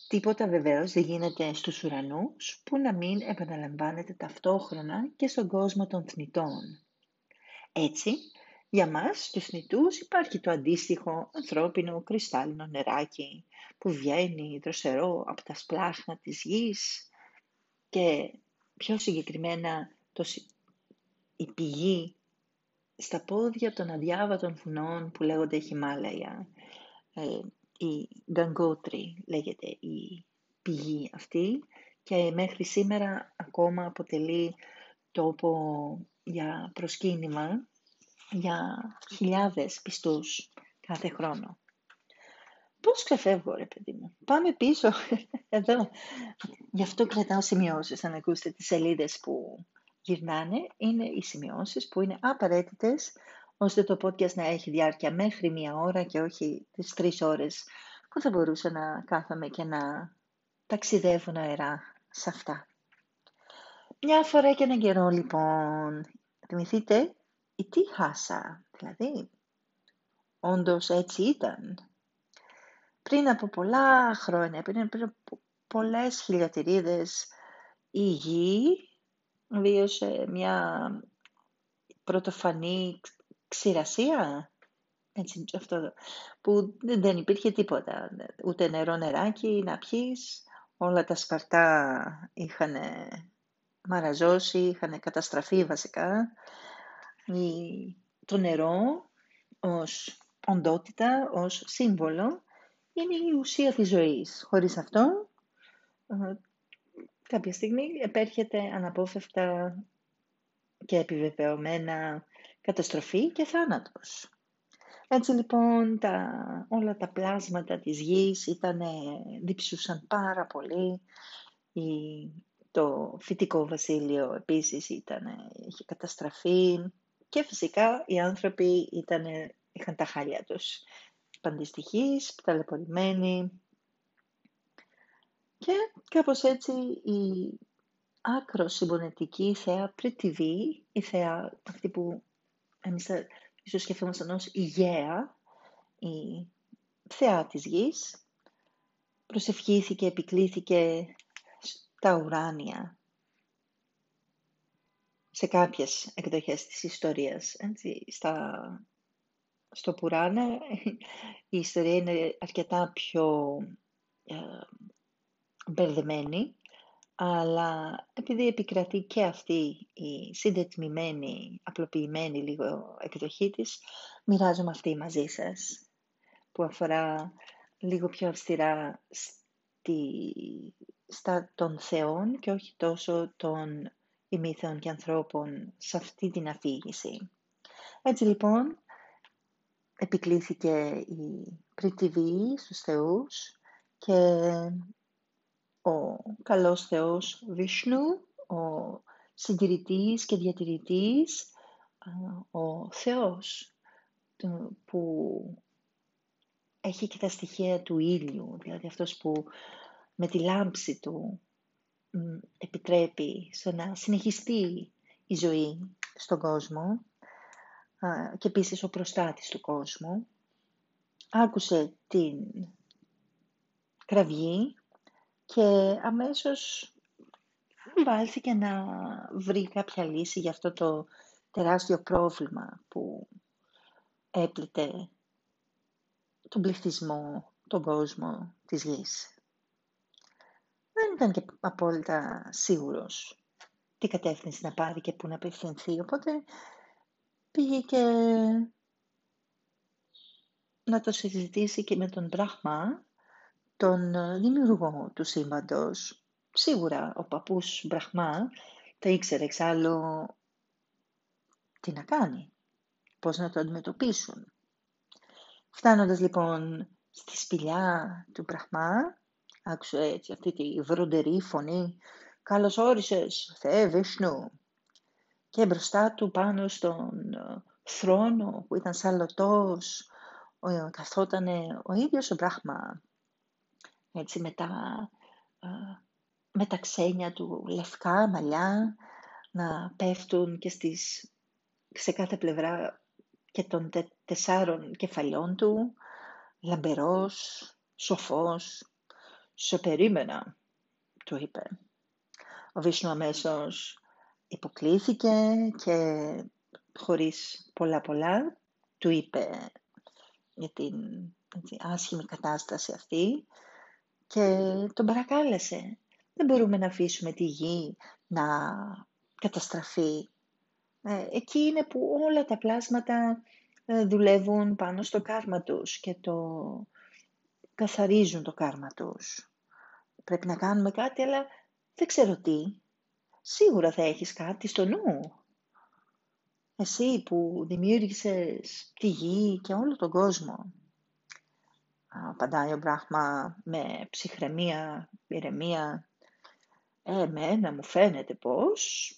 Τίποτα βεβαίως δεν γίνεται στους ουρανούς που να μην επαναλαμβάνεται ταυτόχρονα και στον κόσμο των θνητών. Έτσι, για μας, τους θνητούς, υπάρχει το αντίστοιχο ανθρώπινο κρυστάλλινο νεράκι που βγαίνει δροσερό από τα σπλάχνα της γης και πιο συγκεκριμένα το, η πηγή στα πόδια των αδιάβατων φουνών που λέγονται Χιμάλαια. Ε, η Γκαγκότρι λέγεται η πηγή αυτή και μέχρι σήμερα ακόμα αποτελεί τόπο για προσκύνημα για χιλιάδες πιστούς κάθε χρόνο. Πώς ξεφεύγω ρε παιδί μου; Πάμε πίσω. [laughs] Εδώ. Γι' αυτό κρατάω σημειώσεις. Αν ακούσετε τις σελίδες που γυρνάνε, είναι οι σημειώσεις που είναι απαραίτητες ώστε το podcast να έχει διάρκεια μέχρι μία ώρα και όχι τις τρεις ώρες που θα μπορούσα να κάθομαι και να ταξιδεύουν αερά σε αυτά. Μια φορά και έναν καιρό λοιπόν, θυμηθείτε, η τι χάσα, δηλαδή, όντως έτσι ήταν. Πριν από πολλά χρόνια, πριν από πολλές χιλιατηρίδες, η γη βίωσε μια πρωτοφανή ξηρασία, έτσι, αυτό, που δεν υπήρχε τίποτα, ούτε νερό νεράκι να πιείς, όλα τα σπαρτά είχαν μαραζώσει, είχαν καταστραφεί βασικά. Το νερό ως οντότητα, ως σύμβολο, είναι η ουσία της ζωής. Χωρίς αυτό, ε, κάποια στιγμή επέρχεται αναπόφευκτα και επιβεβαιωμένα καταστροφή και θάνατος. Έτσι λοιπόν τα, όλα τα πλάσματα της γης ήταν, διψούσαν πάρα πολύ. Η, το φυτικό βασίλειο επίσης ήταν, είχε καταστραφεί και φυσικά οι άνθρωποι ήταν, είχαν τα χάλια τους. Παντιστοιχείς, ταλαιπωρημένοι και κάπως έτσι η άκρος συμπονετική θεά Πριτιβή, η θεά αυτή που εμείς ίσως σκεφτόμασταν ως ηγέα, η θεά της γης, προσευχήθηκε, επικλήθηκε στα ουράνια, σε κάποιες εκδοχές της ιστορίας. Έτσι, στα, στο Πουράνε η ιστορία είναι αρκετά πιο ε, μπερδεμένη αλλά επειδή επικρατεί και αυτή η συντετμημένη, απλοποιημένη λίγο εκδοχή της, μοιράζομαι αυτή μαζί σας, που αφορά λίγο πιο αυστηρά στη, στα των θεών και όχι τόσο των ημίθεων και ανθρώπων σε αυτή την αφήγηση. Έτσι λοιπόν, επικλήθηκε η Πριτιβή στους θεούς και ο καλός Θεός Βίσνου, ο συντηρητής και διατηρητής, ο Θεός που έχει και τα στοιχεία του ήλιου, δηλαδή αυτός που με τη λάμψη του επιτρέπει στο να συνεχιστεί η ζωή στον κόσμο και επίσης ο προστάτης του κόσμου. Άκουσε την κραυγή και αμέσως βάλθηκε να βρει κάποια λύση για αυτό το τεράστιο πρόβλημα που έπλητε τον πληθυσμό, τον κόσμο της γης. Δεν ήταν και απόλυτα σίγουρος τι κατεύθυνση να πάρει και πού να απευθυνθεί, οπότε πήγε και να το συζητήσει και με τον Μπραχμά, τον ε, δημιουργό του σύμπαντος. Σίγουρα ο παππούς Μπραχμά τα ήξερε εξάλλου τι να κάνει, πώς να το αντιμετωπίσουν. Φτάνοντας λοιπόν στη σπηλιά του Μπραχμά, άκουσε έτσι αυτή τη βροντερή φωνή. «Καλώς όρισες, Θεέ Βίσνου» και μπροστά του πάνω στον ε, θρόνο που ήταν σαν λωτός καθόταν ο ίδιος ο Μπραχμά έτσι με τα, με τα ξένια του λευκά μαλλιά να πέφτουν και στις, σε κάθε πλευρά και των τεσσάρων κεφαλιών του, λαμπερός, σοφός, «Σε περίμενα», του είπε. Ο Βίσνου αμέσως υποκλήθηκε και χωρίς πολλά πολλά του είπε για την άσχημη κατάσταση αυτή και τον παρακάλεσε. Δεν μπορούμε να αφήσουμε τη γη να καταστραφεί. Ε, εκεί είναι που όλα τα πλάσματα ε, δουλεύουν πάνω στο κάρμα τους και το καθαρίζουν το κάρμα τους. Πρέπει να κάνουμε κάτι, αλλά δεν ξέρω τι. Σίγουρα θα έχεις κάτι στο νου. Εσύ που δημιούργησες τη γη και όλο τον κόσμο απαντάει ο Μπράχμα με ψυχραιμία, ηρεμία. Ε, εμένα μου φαίνεται πως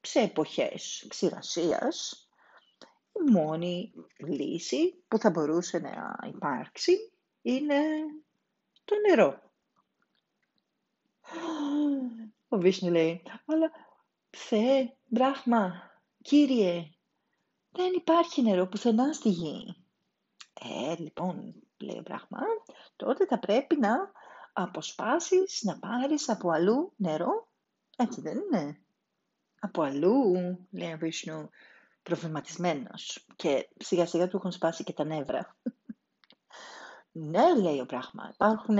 σε εποχές ξηρασίας η μόνη λύση που θα μπορούσε να υπάρξει είναι το νερό. Ο Βίσνου λέει, αλλά Θεέ, Μπράχμα, Κύριε, δεν υπάρχει νερό πουθενά στη γη. Ε, λοιπόν, λέει ο Μπράχμα, τότε θα πρέπει να αποσπάσεις, να πάρεις από αλλού νερό. Έτσι δεν είναι. Από αλλού, λέει ο Βίσνου, προβληματισμένος. Και σιγά σιγά του έχουν σπάσει και τα νεύρα. Ναι, λέει ο Μπράχμα, υπάρχουν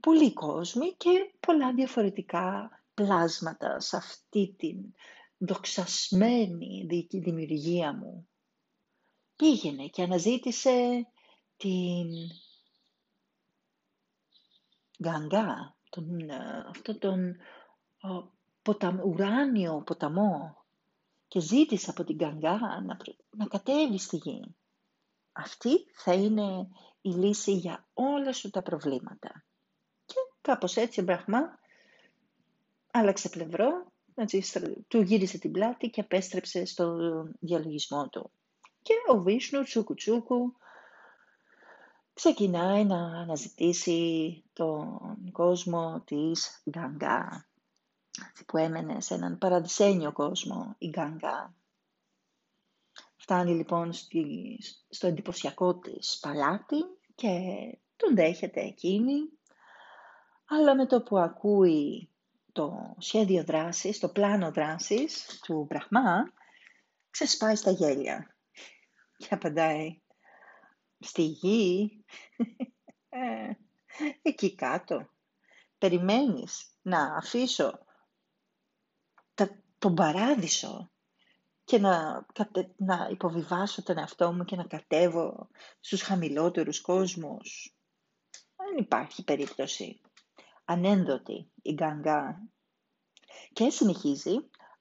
πολλοί κόσμοι και πολλά διαφορετικά πλάσματα σε αυτή την δοξασμένη δημιουργία μου. Πήγαινε και αναζήτησε την Γκαγκά, τον, ε, αυτό τον ποταμ, ουράνιο ποταμό και ζήτησε από την Γκαγκά να, να κατέβει στη γη. Αυτή θα είναι η λύση για όλα σου τα προβλήματα. Και κάπως έτσι ο Μπραχμά άλλαξε πλευρό, έτσι, του γύρισε την πλάτη και απέστρεψε στο διαλογισμό του. Και ο Βίσνου τσούκου τσούκου ξεκινάει να αναζητήσει τον κόσμο της Γκαγκά, που έμενε σε έναν παραδεισένιο κόσμο η Γκαγκά. Φτάνει λοιπόν στο εντυπωσιακό της παλάτι και τον δέχεται εκείνη, αλλά με το που ακούει το σχέδιο δράσης, το πλάνο δράσης του Μπραχμά, ξεσπάει στα γέλια και απαντάει στη γη, ε, εκεί κάτω, περιμένεις να αφήσω τα, τον παράδεισο και να, να υποβιβάσω τον εαυτό μου και να κατέβω στους χαμηλότερους κόσμους. Δεν υπάρχει περίπτωση. Ανένδοτη η γκαγκά. Και συνεχίζει,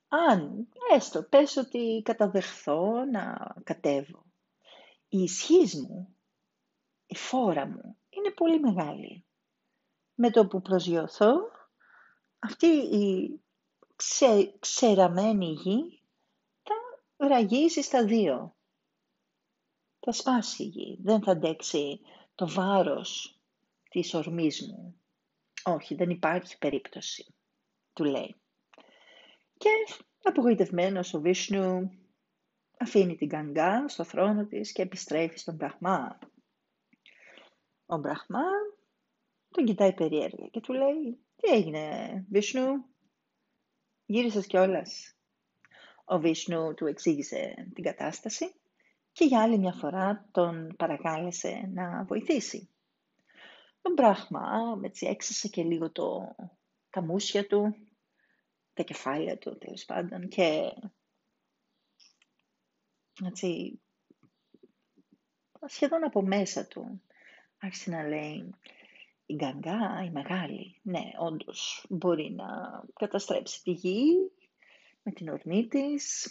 αν έστω πες ότι καταδεχθώ να κατέβω η ισχύς μου, η φόρα μου, είναι πολύ μεγάλη. Με το που προσγειωθώ, αυτή η ξε, ξεραμένη γη θα ραγίσει στα δύο. Θα σπάσει η γη, δεν θα αντέξει το βάρος της ορμής μου. Όχι, δεν υπάρχει περίπτωση, του λέει. Και απογοητευμένος ο Βίσνου αφήνει την Γκαγκά στο θρόνο της και επιστρέφει στον Μπραχμά. Ο Μπραχμά τον κοιτάει περίεργα και του λέει «Τι έγινε, Βίσνου, γύρισες κιόλας». Ο Βίσνου του εξήγησε την κατάσταση και για άλλη μια φορά τον παρακάλεσε να βοηθήσει. Ο Μπράχμα έτσι έξασε και λίγο το, τα μουσια του, τα κεφάλια του τέλος πάντων και έτσι, σχεδόν από μέσα του άρχισε να λέει η γκαγκά, η μεγάλη, ναι, όντως μπορεί να καταστρέψει τη γη με την ορμή της.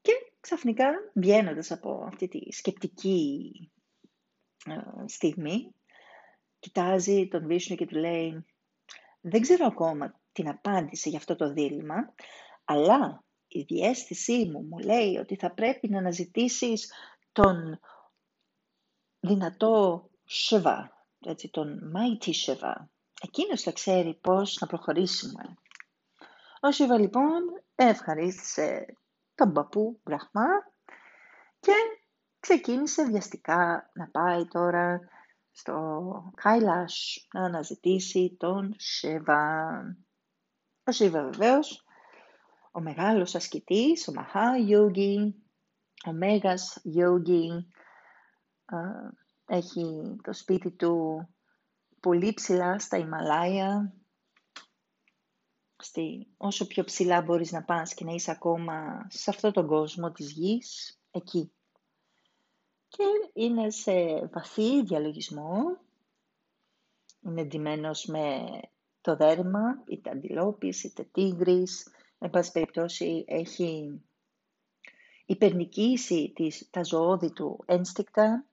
Και ξαφνικά, βγαίνοντας από αυτή τη σκεπτική ε, στιγμή, κοιτάζει τον Βίσνου και του λέει «Δεν ξέρω ακόμα την απάντηση για αυτό το δίλημα, αλλά η διέστησή μου μου λέει ότι θα πρέπει να αναζητήσεις τον δυνατό Σεβά, έτσι, τον mighty Σεβά. Εκείνος θα ξέρει πώς να προχωρήσουμε. Ο Σεβά λοιπόν ευχαρίστησε τον παππού Μπραχμά και ξεκίνησε βιαστικά να πάει τώρα στο Κάιλας να αναζητήσει τον Σεβά. Ο Σεβά βεβαίως ο μεγάλος ασκητής, ο Μαχά Yogi, ο Μέγας Yogi, έχει το σπίτι του πολύ ψηλά στα Ιμαλάια, στη, όσο πιο ψηλά μπορείς να πας και να είσαι ακόμα σε αυτό τον κόσμο της γης, εκεί. Και είναι σε βαθύ διαλογισμό, είναι εντυμένος με το δέρμα, είτε αντιλόπης, είτε τίγρης, εν πάση περιπτώσει έχει υπερνικήσει τις, τα ζωώδη του ένστικτα.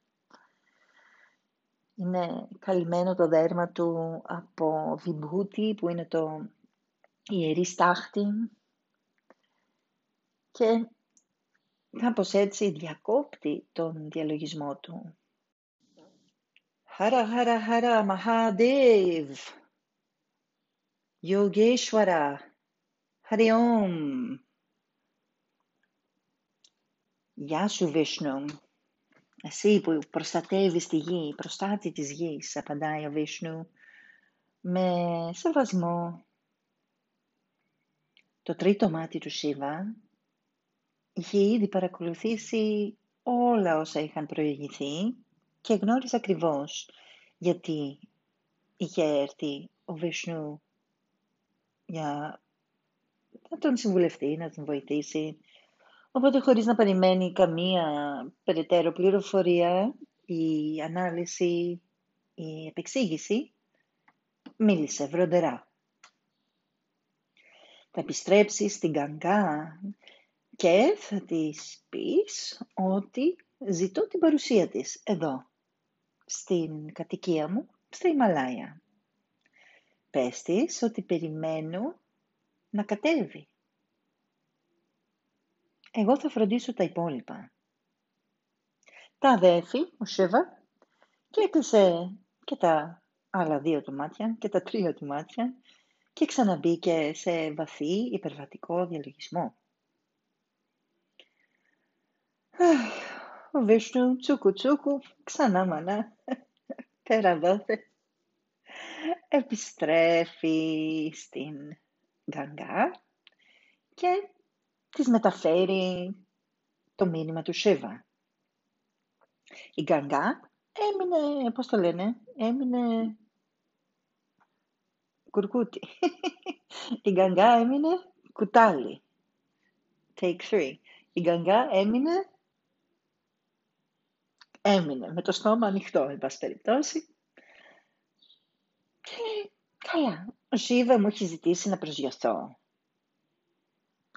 Είναι καλυμμένο το δέρμα του από βιμπούτι που είναι το ιερή στάχτη. Και κάπως έτσι διακόπτει τον διαλογισμό του. Hara Hara Hara Mahadev Yogeshwara Hari Om Γεια σου Βίσνου, εσύ που προστατεύεις τη γη, προστάτη της γης, απαντάει ο Βίσνου, με σεβασμό. Το τρίτο μάτι του Σίβα είχε ήδη παρακολουθήσει όλα όσα είχαν προηγηθεί και γνώριζε ακριβώς γιατί είχε έρθει ο Βίσνου για να τον συμβουλευτεί, να τον βοηθήσει. Οπότε χωρίς να περιμένει καμία περαιτέρω πληροφορία ή ανάλυση ή επεξήγηση, μίλησε βροντερά. Θα επιστρέψεις στην Γκαγκά και θα της πεις ότι ζητώ την παρουσία της εδώ, στην κατοικία μου, στα Ιμαλάια. Πες της ότι περιμένω να κατέβει. Εγώ θα φροντίσω τα υπόλοιπα. Τα αδέφη, ο Σίβα, και έκλεισε και τα άλλα δύο του μάτια και τα τρία του μάτια και ξαναμπήκε σε βαθύ υπερβατικό διαλογισμό. [sighs] Ο Βίσνου τσούκου τσούκου ξανά μανά [laughs] πέρα δόθε επιστρέφει στην Γκαγκά και της μεταφέρει το μήνυμα του Σίβα. Η Γκαγκά έμεινε, πώς το λένε, έμεινε κουρκούτι. Η Γκαγκά έμεινε κουτάλι. Take three. Η Γκαγκά έμεινε, έμεινε με το στόμα ανοιχτό, εν πάση περιπτώσει. Και καλά, ο Σίβα μου έχει ζητήσει να προσγειωθώ.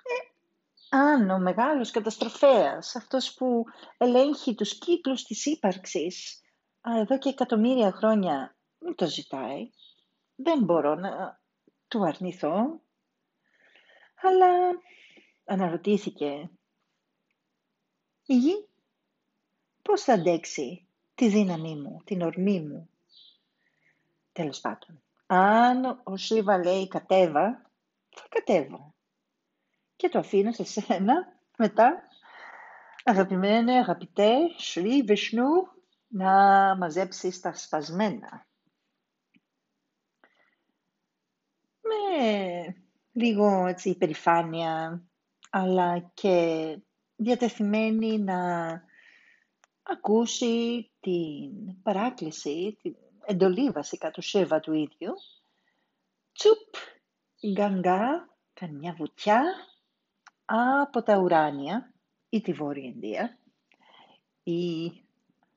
Ε, αν ο μεγάλος καταστροφέας, αυτός που ελέγχει τους κύκλους της ύπαρξης, εδώ και εκατομμύρια χρόνια μην το ζητάει, δεν μπορώ να του αρνηθώ. Αλλά αναρωτήθηκε, η γη πώς θα αντέξει τη δύναμή μου, την ορμή μου. Τέλος πάντων, αν ο Σίβα λέει κατέβα, θα κατέβω. Και το αφήνω σε σένα μετά, αγαπημένε, αγαπητέ, Σρι Βишνού, να μαζέψεις τα σπασμένα. Με λίγο έτσι υπερηφάνεια, αλλά και διατεθειμένη να ακούσει την παράκληση, την εντολή βασικά του Σέβα του ίδιου. Τσουπ, η Γκαγκά κάνει μια βουτιά από τα ουράνια ή τη Βόρεια Ινδία ή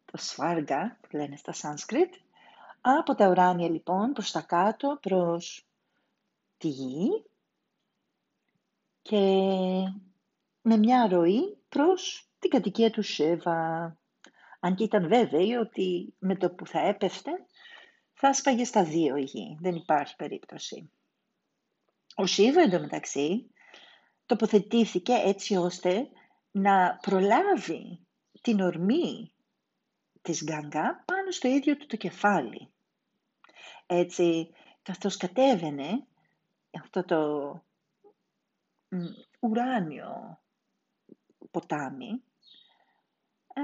το Σβάργα που λένε στα Σάνσκριτ. Από τα ουράνια λοιπόν προς τα κάτω, προς τη γη και με μια ροή προς την κατοικία του Σέβα. Αν και ήταν βέβαιοι ότι με το που θα έπεφτε θα σπαγε στα δύο η γη. Δεν υπάρχει περίπτωση. Ο Σίβα εντωμεταξύ τοποθετήθηκε έτσι ώστε να προλάβει την ορμή της Γκαγκά πάνω στο ίδιο του το κεφάλι. Έτσι, καθώς κατέβαινε αυτό το ουράνιο ποτάμι, ε,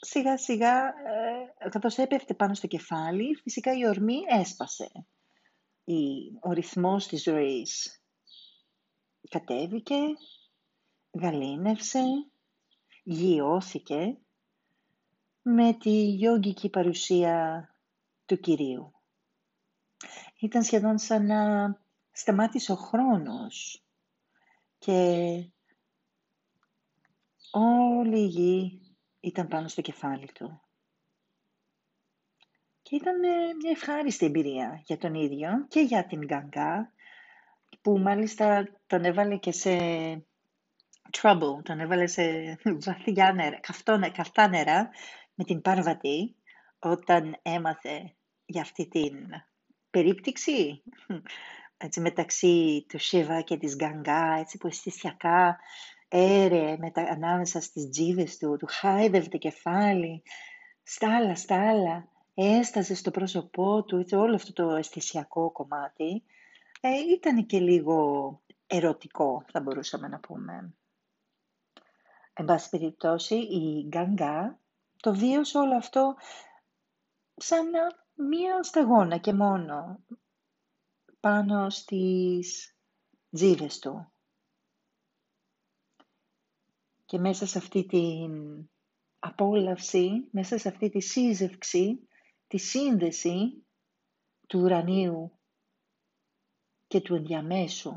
σιγά σιγά, ε, καθώς έπεφτε πάνω στο κεφάλι, φυσικά η ορμή έσπασε. Η, ο ρυθμός της ροής κατέβηκε, γαλήνευσε, γιώθηκε με τη γιόγκικη παρουσία του Κυρίου. Ήταν σχεδόν σαν να σταμάτησε ο χρόνος και όλη η γη ήταν πάνω στο κεφάλι του. Και ήταν ε, μια ευχάριστη εμπειρία για τον ίδιο και για την Γκαγκά, που μάλιστα τον έβαλε και σε trouble, τον έβαλε σε βαθιά νερά, καυτά νερά με την Πάρβατη όταν έμαθε για αυτή την περίπτυξη έτσι, μεταξύ του Σίβα και της Γκαγκά, έτσι που αισθησιακά έρε μετα, ανάμεσα στις τζίδες του, του χάιδευε το κεφάλι, στα άλλα, στα άλλα έσταζε στο πρόσωπό του, όλο αυτό το αισθησιακό κομμάτι, ε, ήταν και λίγο ερωτικό, θα μπορούσαμε να πούμε. Εν πάση περιπτώσει, η Γκαγκά το βίωσε όλο αυτό σαν μία σταγόνα και μόνο πάνω στις τζίβες του. Και μέσα σε αυτή την απόλαυση, μέσα σε αυτή τη σύζευξη, τη σύνδεση του ουρανίου και του ενδιαμέσου.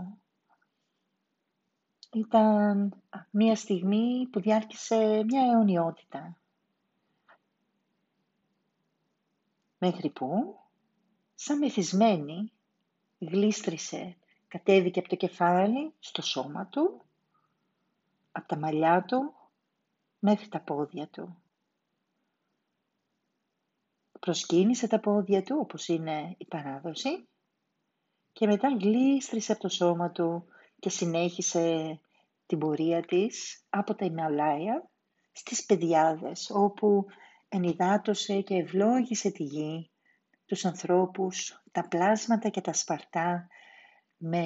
Ήταν μία στιγμή που διάρκησε μια αιωνιότητα. Μέχρι που, σαν μεθυσμένη, γλίστρισε, κατέβηκε από το κεφάλι στο σώμα του, από τα μαλλιά του, μέχρι τα πόδια του. Προσκύνησε τα πόδια του, όπως είναι η παράδοση, και μετά γλίστρισε από το σώμα του και συνέχισε την πορεία της από τα Ιμαλάια στις Παιδιάδες, όπου ενυδάτωσε και ευλόγησε τη γη, τους ανθρώπους, τα πλάσματα και τα σπαρτά με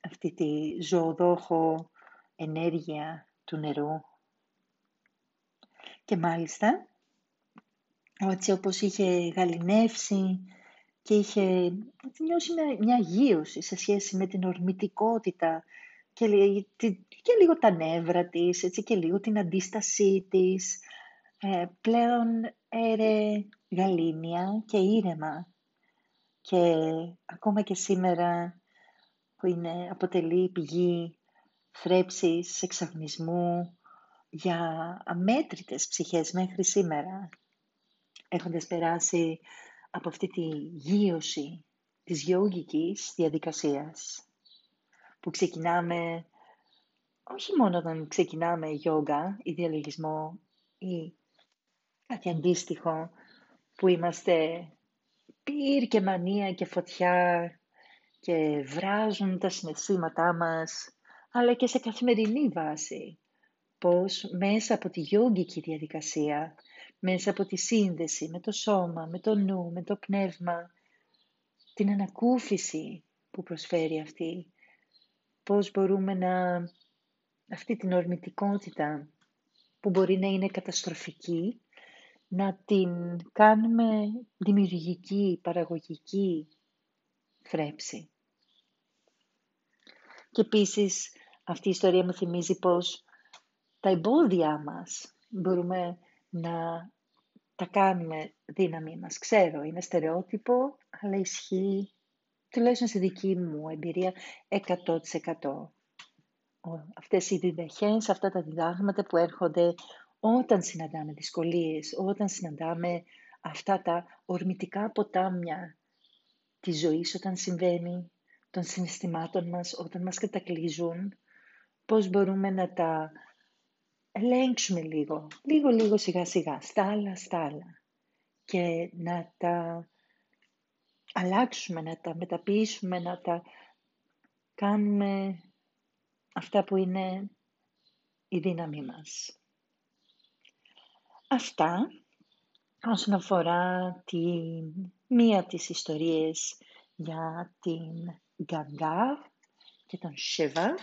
αυτή τη ζωοδόχο ενέργεια του νερού. Και μάλιστα, έτσι όπως είχε γαλινεύσει και είχε νιώσει μια, μια γύρωση σε σχέση με την ορμητικότητα και, και λίγο τα νεύρα της, έτσι, και λίγο την αντίστασή της. Ε, πλέον έρε γαλήνια και ήρεμα. Και ακόμα και σήμερα που είναι, αποτελεί πηγή θρέψης, εξαγνισμού για αμέτρητες ψυχές μέχρι σήμερα, έχοντας περάσει από αυτή τη γύρωση της γιόγικης διαδικασίας που ξεκινάμε όχι μόνο όταν ξεκινάμε γιόγκα ή διαλογισμό ή κάτι αντίστοιχο που είμαστε πυρ και μανία και φωτιά και βράζουν τα συναισθήματά μας αλλά και σε καθημερινή βάση πως μέσα από τη γιόγκικη διαδικασία μέσα από τη σύνδεση με το σώμα, με το νου, με το πνεύμα, την ανακούφιση που προσφέρει αυτή. Πώς μπορούμε να, αυτή την ορμητικότητα που μπορεί να είναι καταστροφική, να την κάνουμε δημιουργική, παραγωγική θρέψη. Και επίσης αυτή η ιστορία μου θυμίζει πως τα εμπόδια μας μπορούμε να τα κάνουμε δύναμη μας. Ξέρω, είναι στερεότυπο, αλλά ισχύει, τουλάχιστον στη δική μου εμπειρία, 100%. Αυτές οι διδαχές, αυτά τα διδάγματα που έρχονται όταν συναντάμε δυσκολίες, όταν συναντάμε αυτά τα ορμητικά ποτάμια της ζωής όταν συμβαίνει, των συναισθημάτων μας, όταν μας κατακλείζουν, πώς μπορούμε να τα ελέγξουμε λίγο, λίγο λίγο σιγά σιγά, στάλα στάλα και να τα αλλάξουμε, να τα μεταποιήσουμε, να τα κάνουμε αυτά που είναι η δύναμή μας. Αυτά όσον αφορά τη μία από τις ιστορίες για την Γκαγκά και τον Σεβά.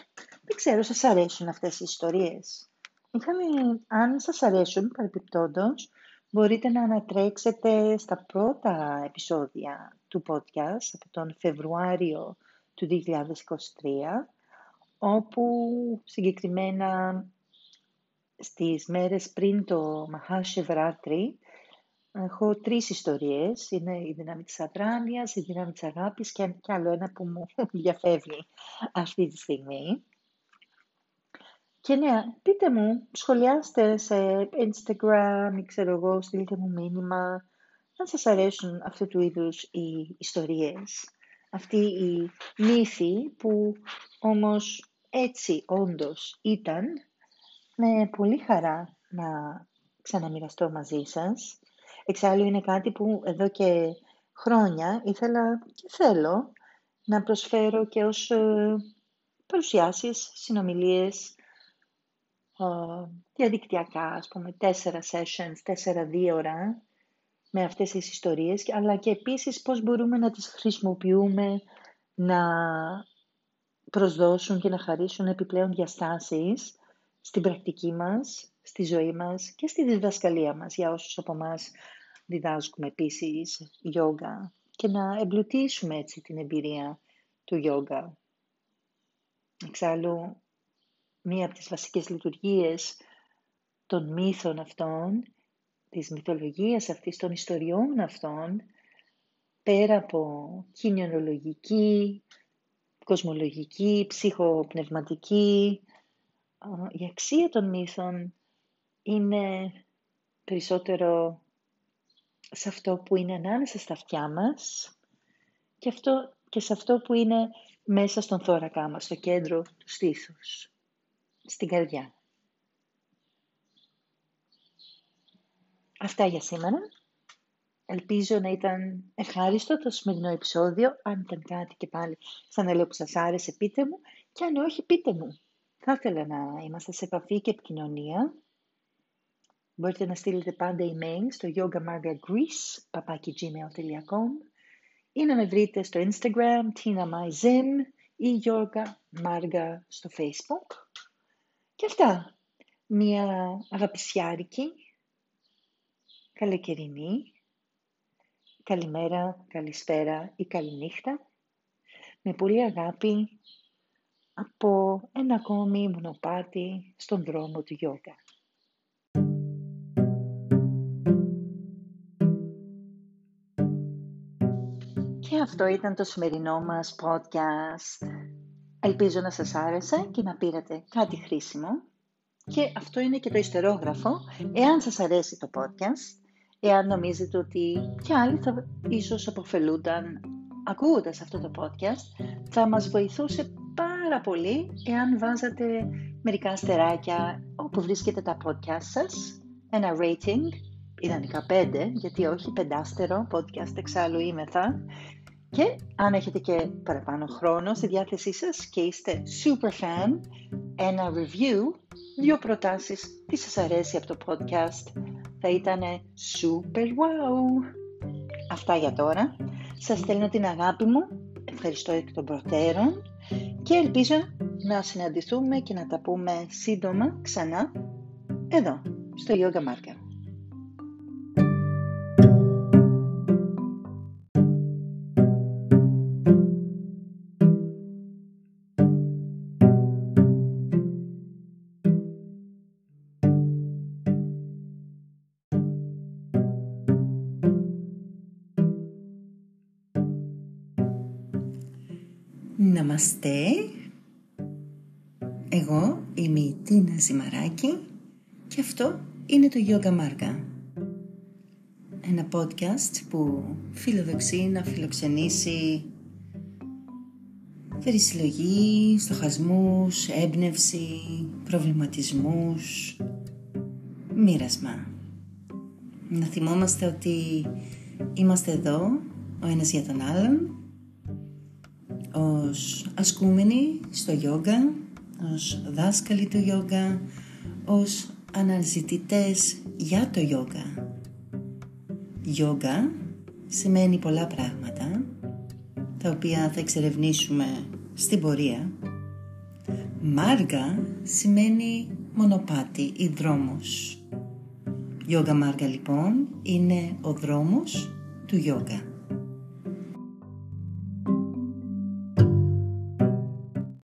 Δεν ξέρω, σας αρέσουν αυτές οι ιστορίες; Είχαμε, αν σας αρέσουν παρεπιπτόντως, μπορείτε να ανατρέξετε στα πρώτα επεισόδια του podcast από τον Φεβρουάριο του 2023, όπου συγκεκριμένα στις μέρες πριν το Μαχάσεβράτρι έχω τρεις ιστορίες. Είναι η δύναμη της αδράνειας, η δύναμη της αγάπης και, και άλλο ένα που μου [laughs] διαφεύγει αυτή τη στιγμή. Και ναι, πείτε μου, σχολιάστε σε Instagram ή ξέρω εγώ, στείλτε μου μήνυμα αν σας αρέσουν αυτού του είδους οι ιστορίες. Αυτή η μύθη που όμως έτσι όντως ήταν, με πολύ χαρά να ξαναμοιραστώ μαζί σας. Εξάλλου είναι κάτι που εδώ και χρόνια ήθελα και θέλω να προσφέρω και ως ε, παρουσιάσεις, συνομιλίες, διαδικτυακά, ας πούμε, τέσσερα sessions, τέσσερα δύο ώρα, με αυτές τις ιστορίες, αλλά και επίσης πώς μπορούμε να τις χρησιμοποιούμε να προσδώσουν και να χαρίσουν επιπλέον διαστάσεις στην πρακτική μας, στη ζωή μας και στη διδασκαλία μας για όσους από εμάς διδάσκουμε επίσης γιόγκα και να εμπλουτίσουμε έτσι την εμπειρία του γιόγκα. Εξάλλου, μία από τις βασικές λειτουργίες των μύθων αυτών, της μυθολογίας αυτής, των ιστοριών αυτών, πέρα από κοινωνιολογική, κοσμολογική, ψυχοπνευματική, η αξία των μύθων είναι περισσότερο σε αυτό που είναι ανάμεσα στα αυτιά μας και, αυτό, και σε αυτό που είναι μέσα στον θώρακά μας, στο κέντρο του στήθους, στην καρδιά. Αυτά για σήμερα. Ελπίζω να ήταν ευχάριστο το σημερινό επεισόδιο. Αν ήταν κάτι και πάλι σαν λέω που σας άρεσε, πείτε μου. Και αν όχι, πείτε μου. Θα ήθελα να είμαστε σε επαφή και επικοινωνία. Μπορείτε να στείλετε πάντα email στο yogamargagreece.gmail.com ή να με βρείτε στο Instagram, Tina My ή Yoga Marga στο Facebook. Και αυτά. Μια αγαπησιάρικη, καλοκαιρινή, καλημέρα, καλησπέρα ή καληνύχτα. Με πολύ αγάπη από ένα ακόμη μονοπάτι στον δρόμο του γιόγκα. Και αυτό ήταν το σημερινό μας podcast. Ελπίζω να σας άρεσε και να πήρατε κάτι χρήσιμο. Και αυτό είναι και το ιστερόγραφο. Εάν σας αρέσει το podcast, εάν νομίζετε ότι κι άλλοι θα ίσως αποφελούνταν ακούγοντας αυτό το podcast, θα μας βοηθούσε πάρα πολύ εάν βάζατε μερικά αστεράκια όπου βρίσκετε τα podcast σας, ένα rating, ιδανικά πέντε, γιατί όχι πεντάστερο podcast εξάλλου θα. Και αν έχετε και παραπάνω χρόνο στη διάθεσή σας και είστε super fan, ένα review, δύο προτάσεις, τι σας αρέσει από το podcast, θα ήταν super wow. Αυτά για τώρα. Σας στέλνω την αγάπη μου, ευχαριστώ εκ των προτέρων και ελπίζω να συναντηθούμε και να τα πούμε σύντομα ξανά εδώ, στο Yoga Market. Ναμαστέ. Εγώ είμαι η Τίνα Ζημαράκη και αυτό είναι το Yoga Marga. Ένα podcast που φιλοδοξεί να φιλοξενήσει περισυλλογή, στοχασμούς, έμπνευση, προβληματισμούς, μοίρασμα. Να θυμόμαστε ότι είμαστε εδώ ο ένας για τον άλλον ως ασκούμενοι στο γιόγκα, ως δάσκαλοι του γιόγκα, ως αναζητητές για το γιόγκα. Γιόγκα σημαίνει πολλά πράγματα, τα οποία θα εξερευνήσουμε στην πορεία. Μάργα σημαίνει μονοπάτι ή δρόμος. Γιόγκα Μάργα λοιπόν είναι ο δρόμος του γιόγκα.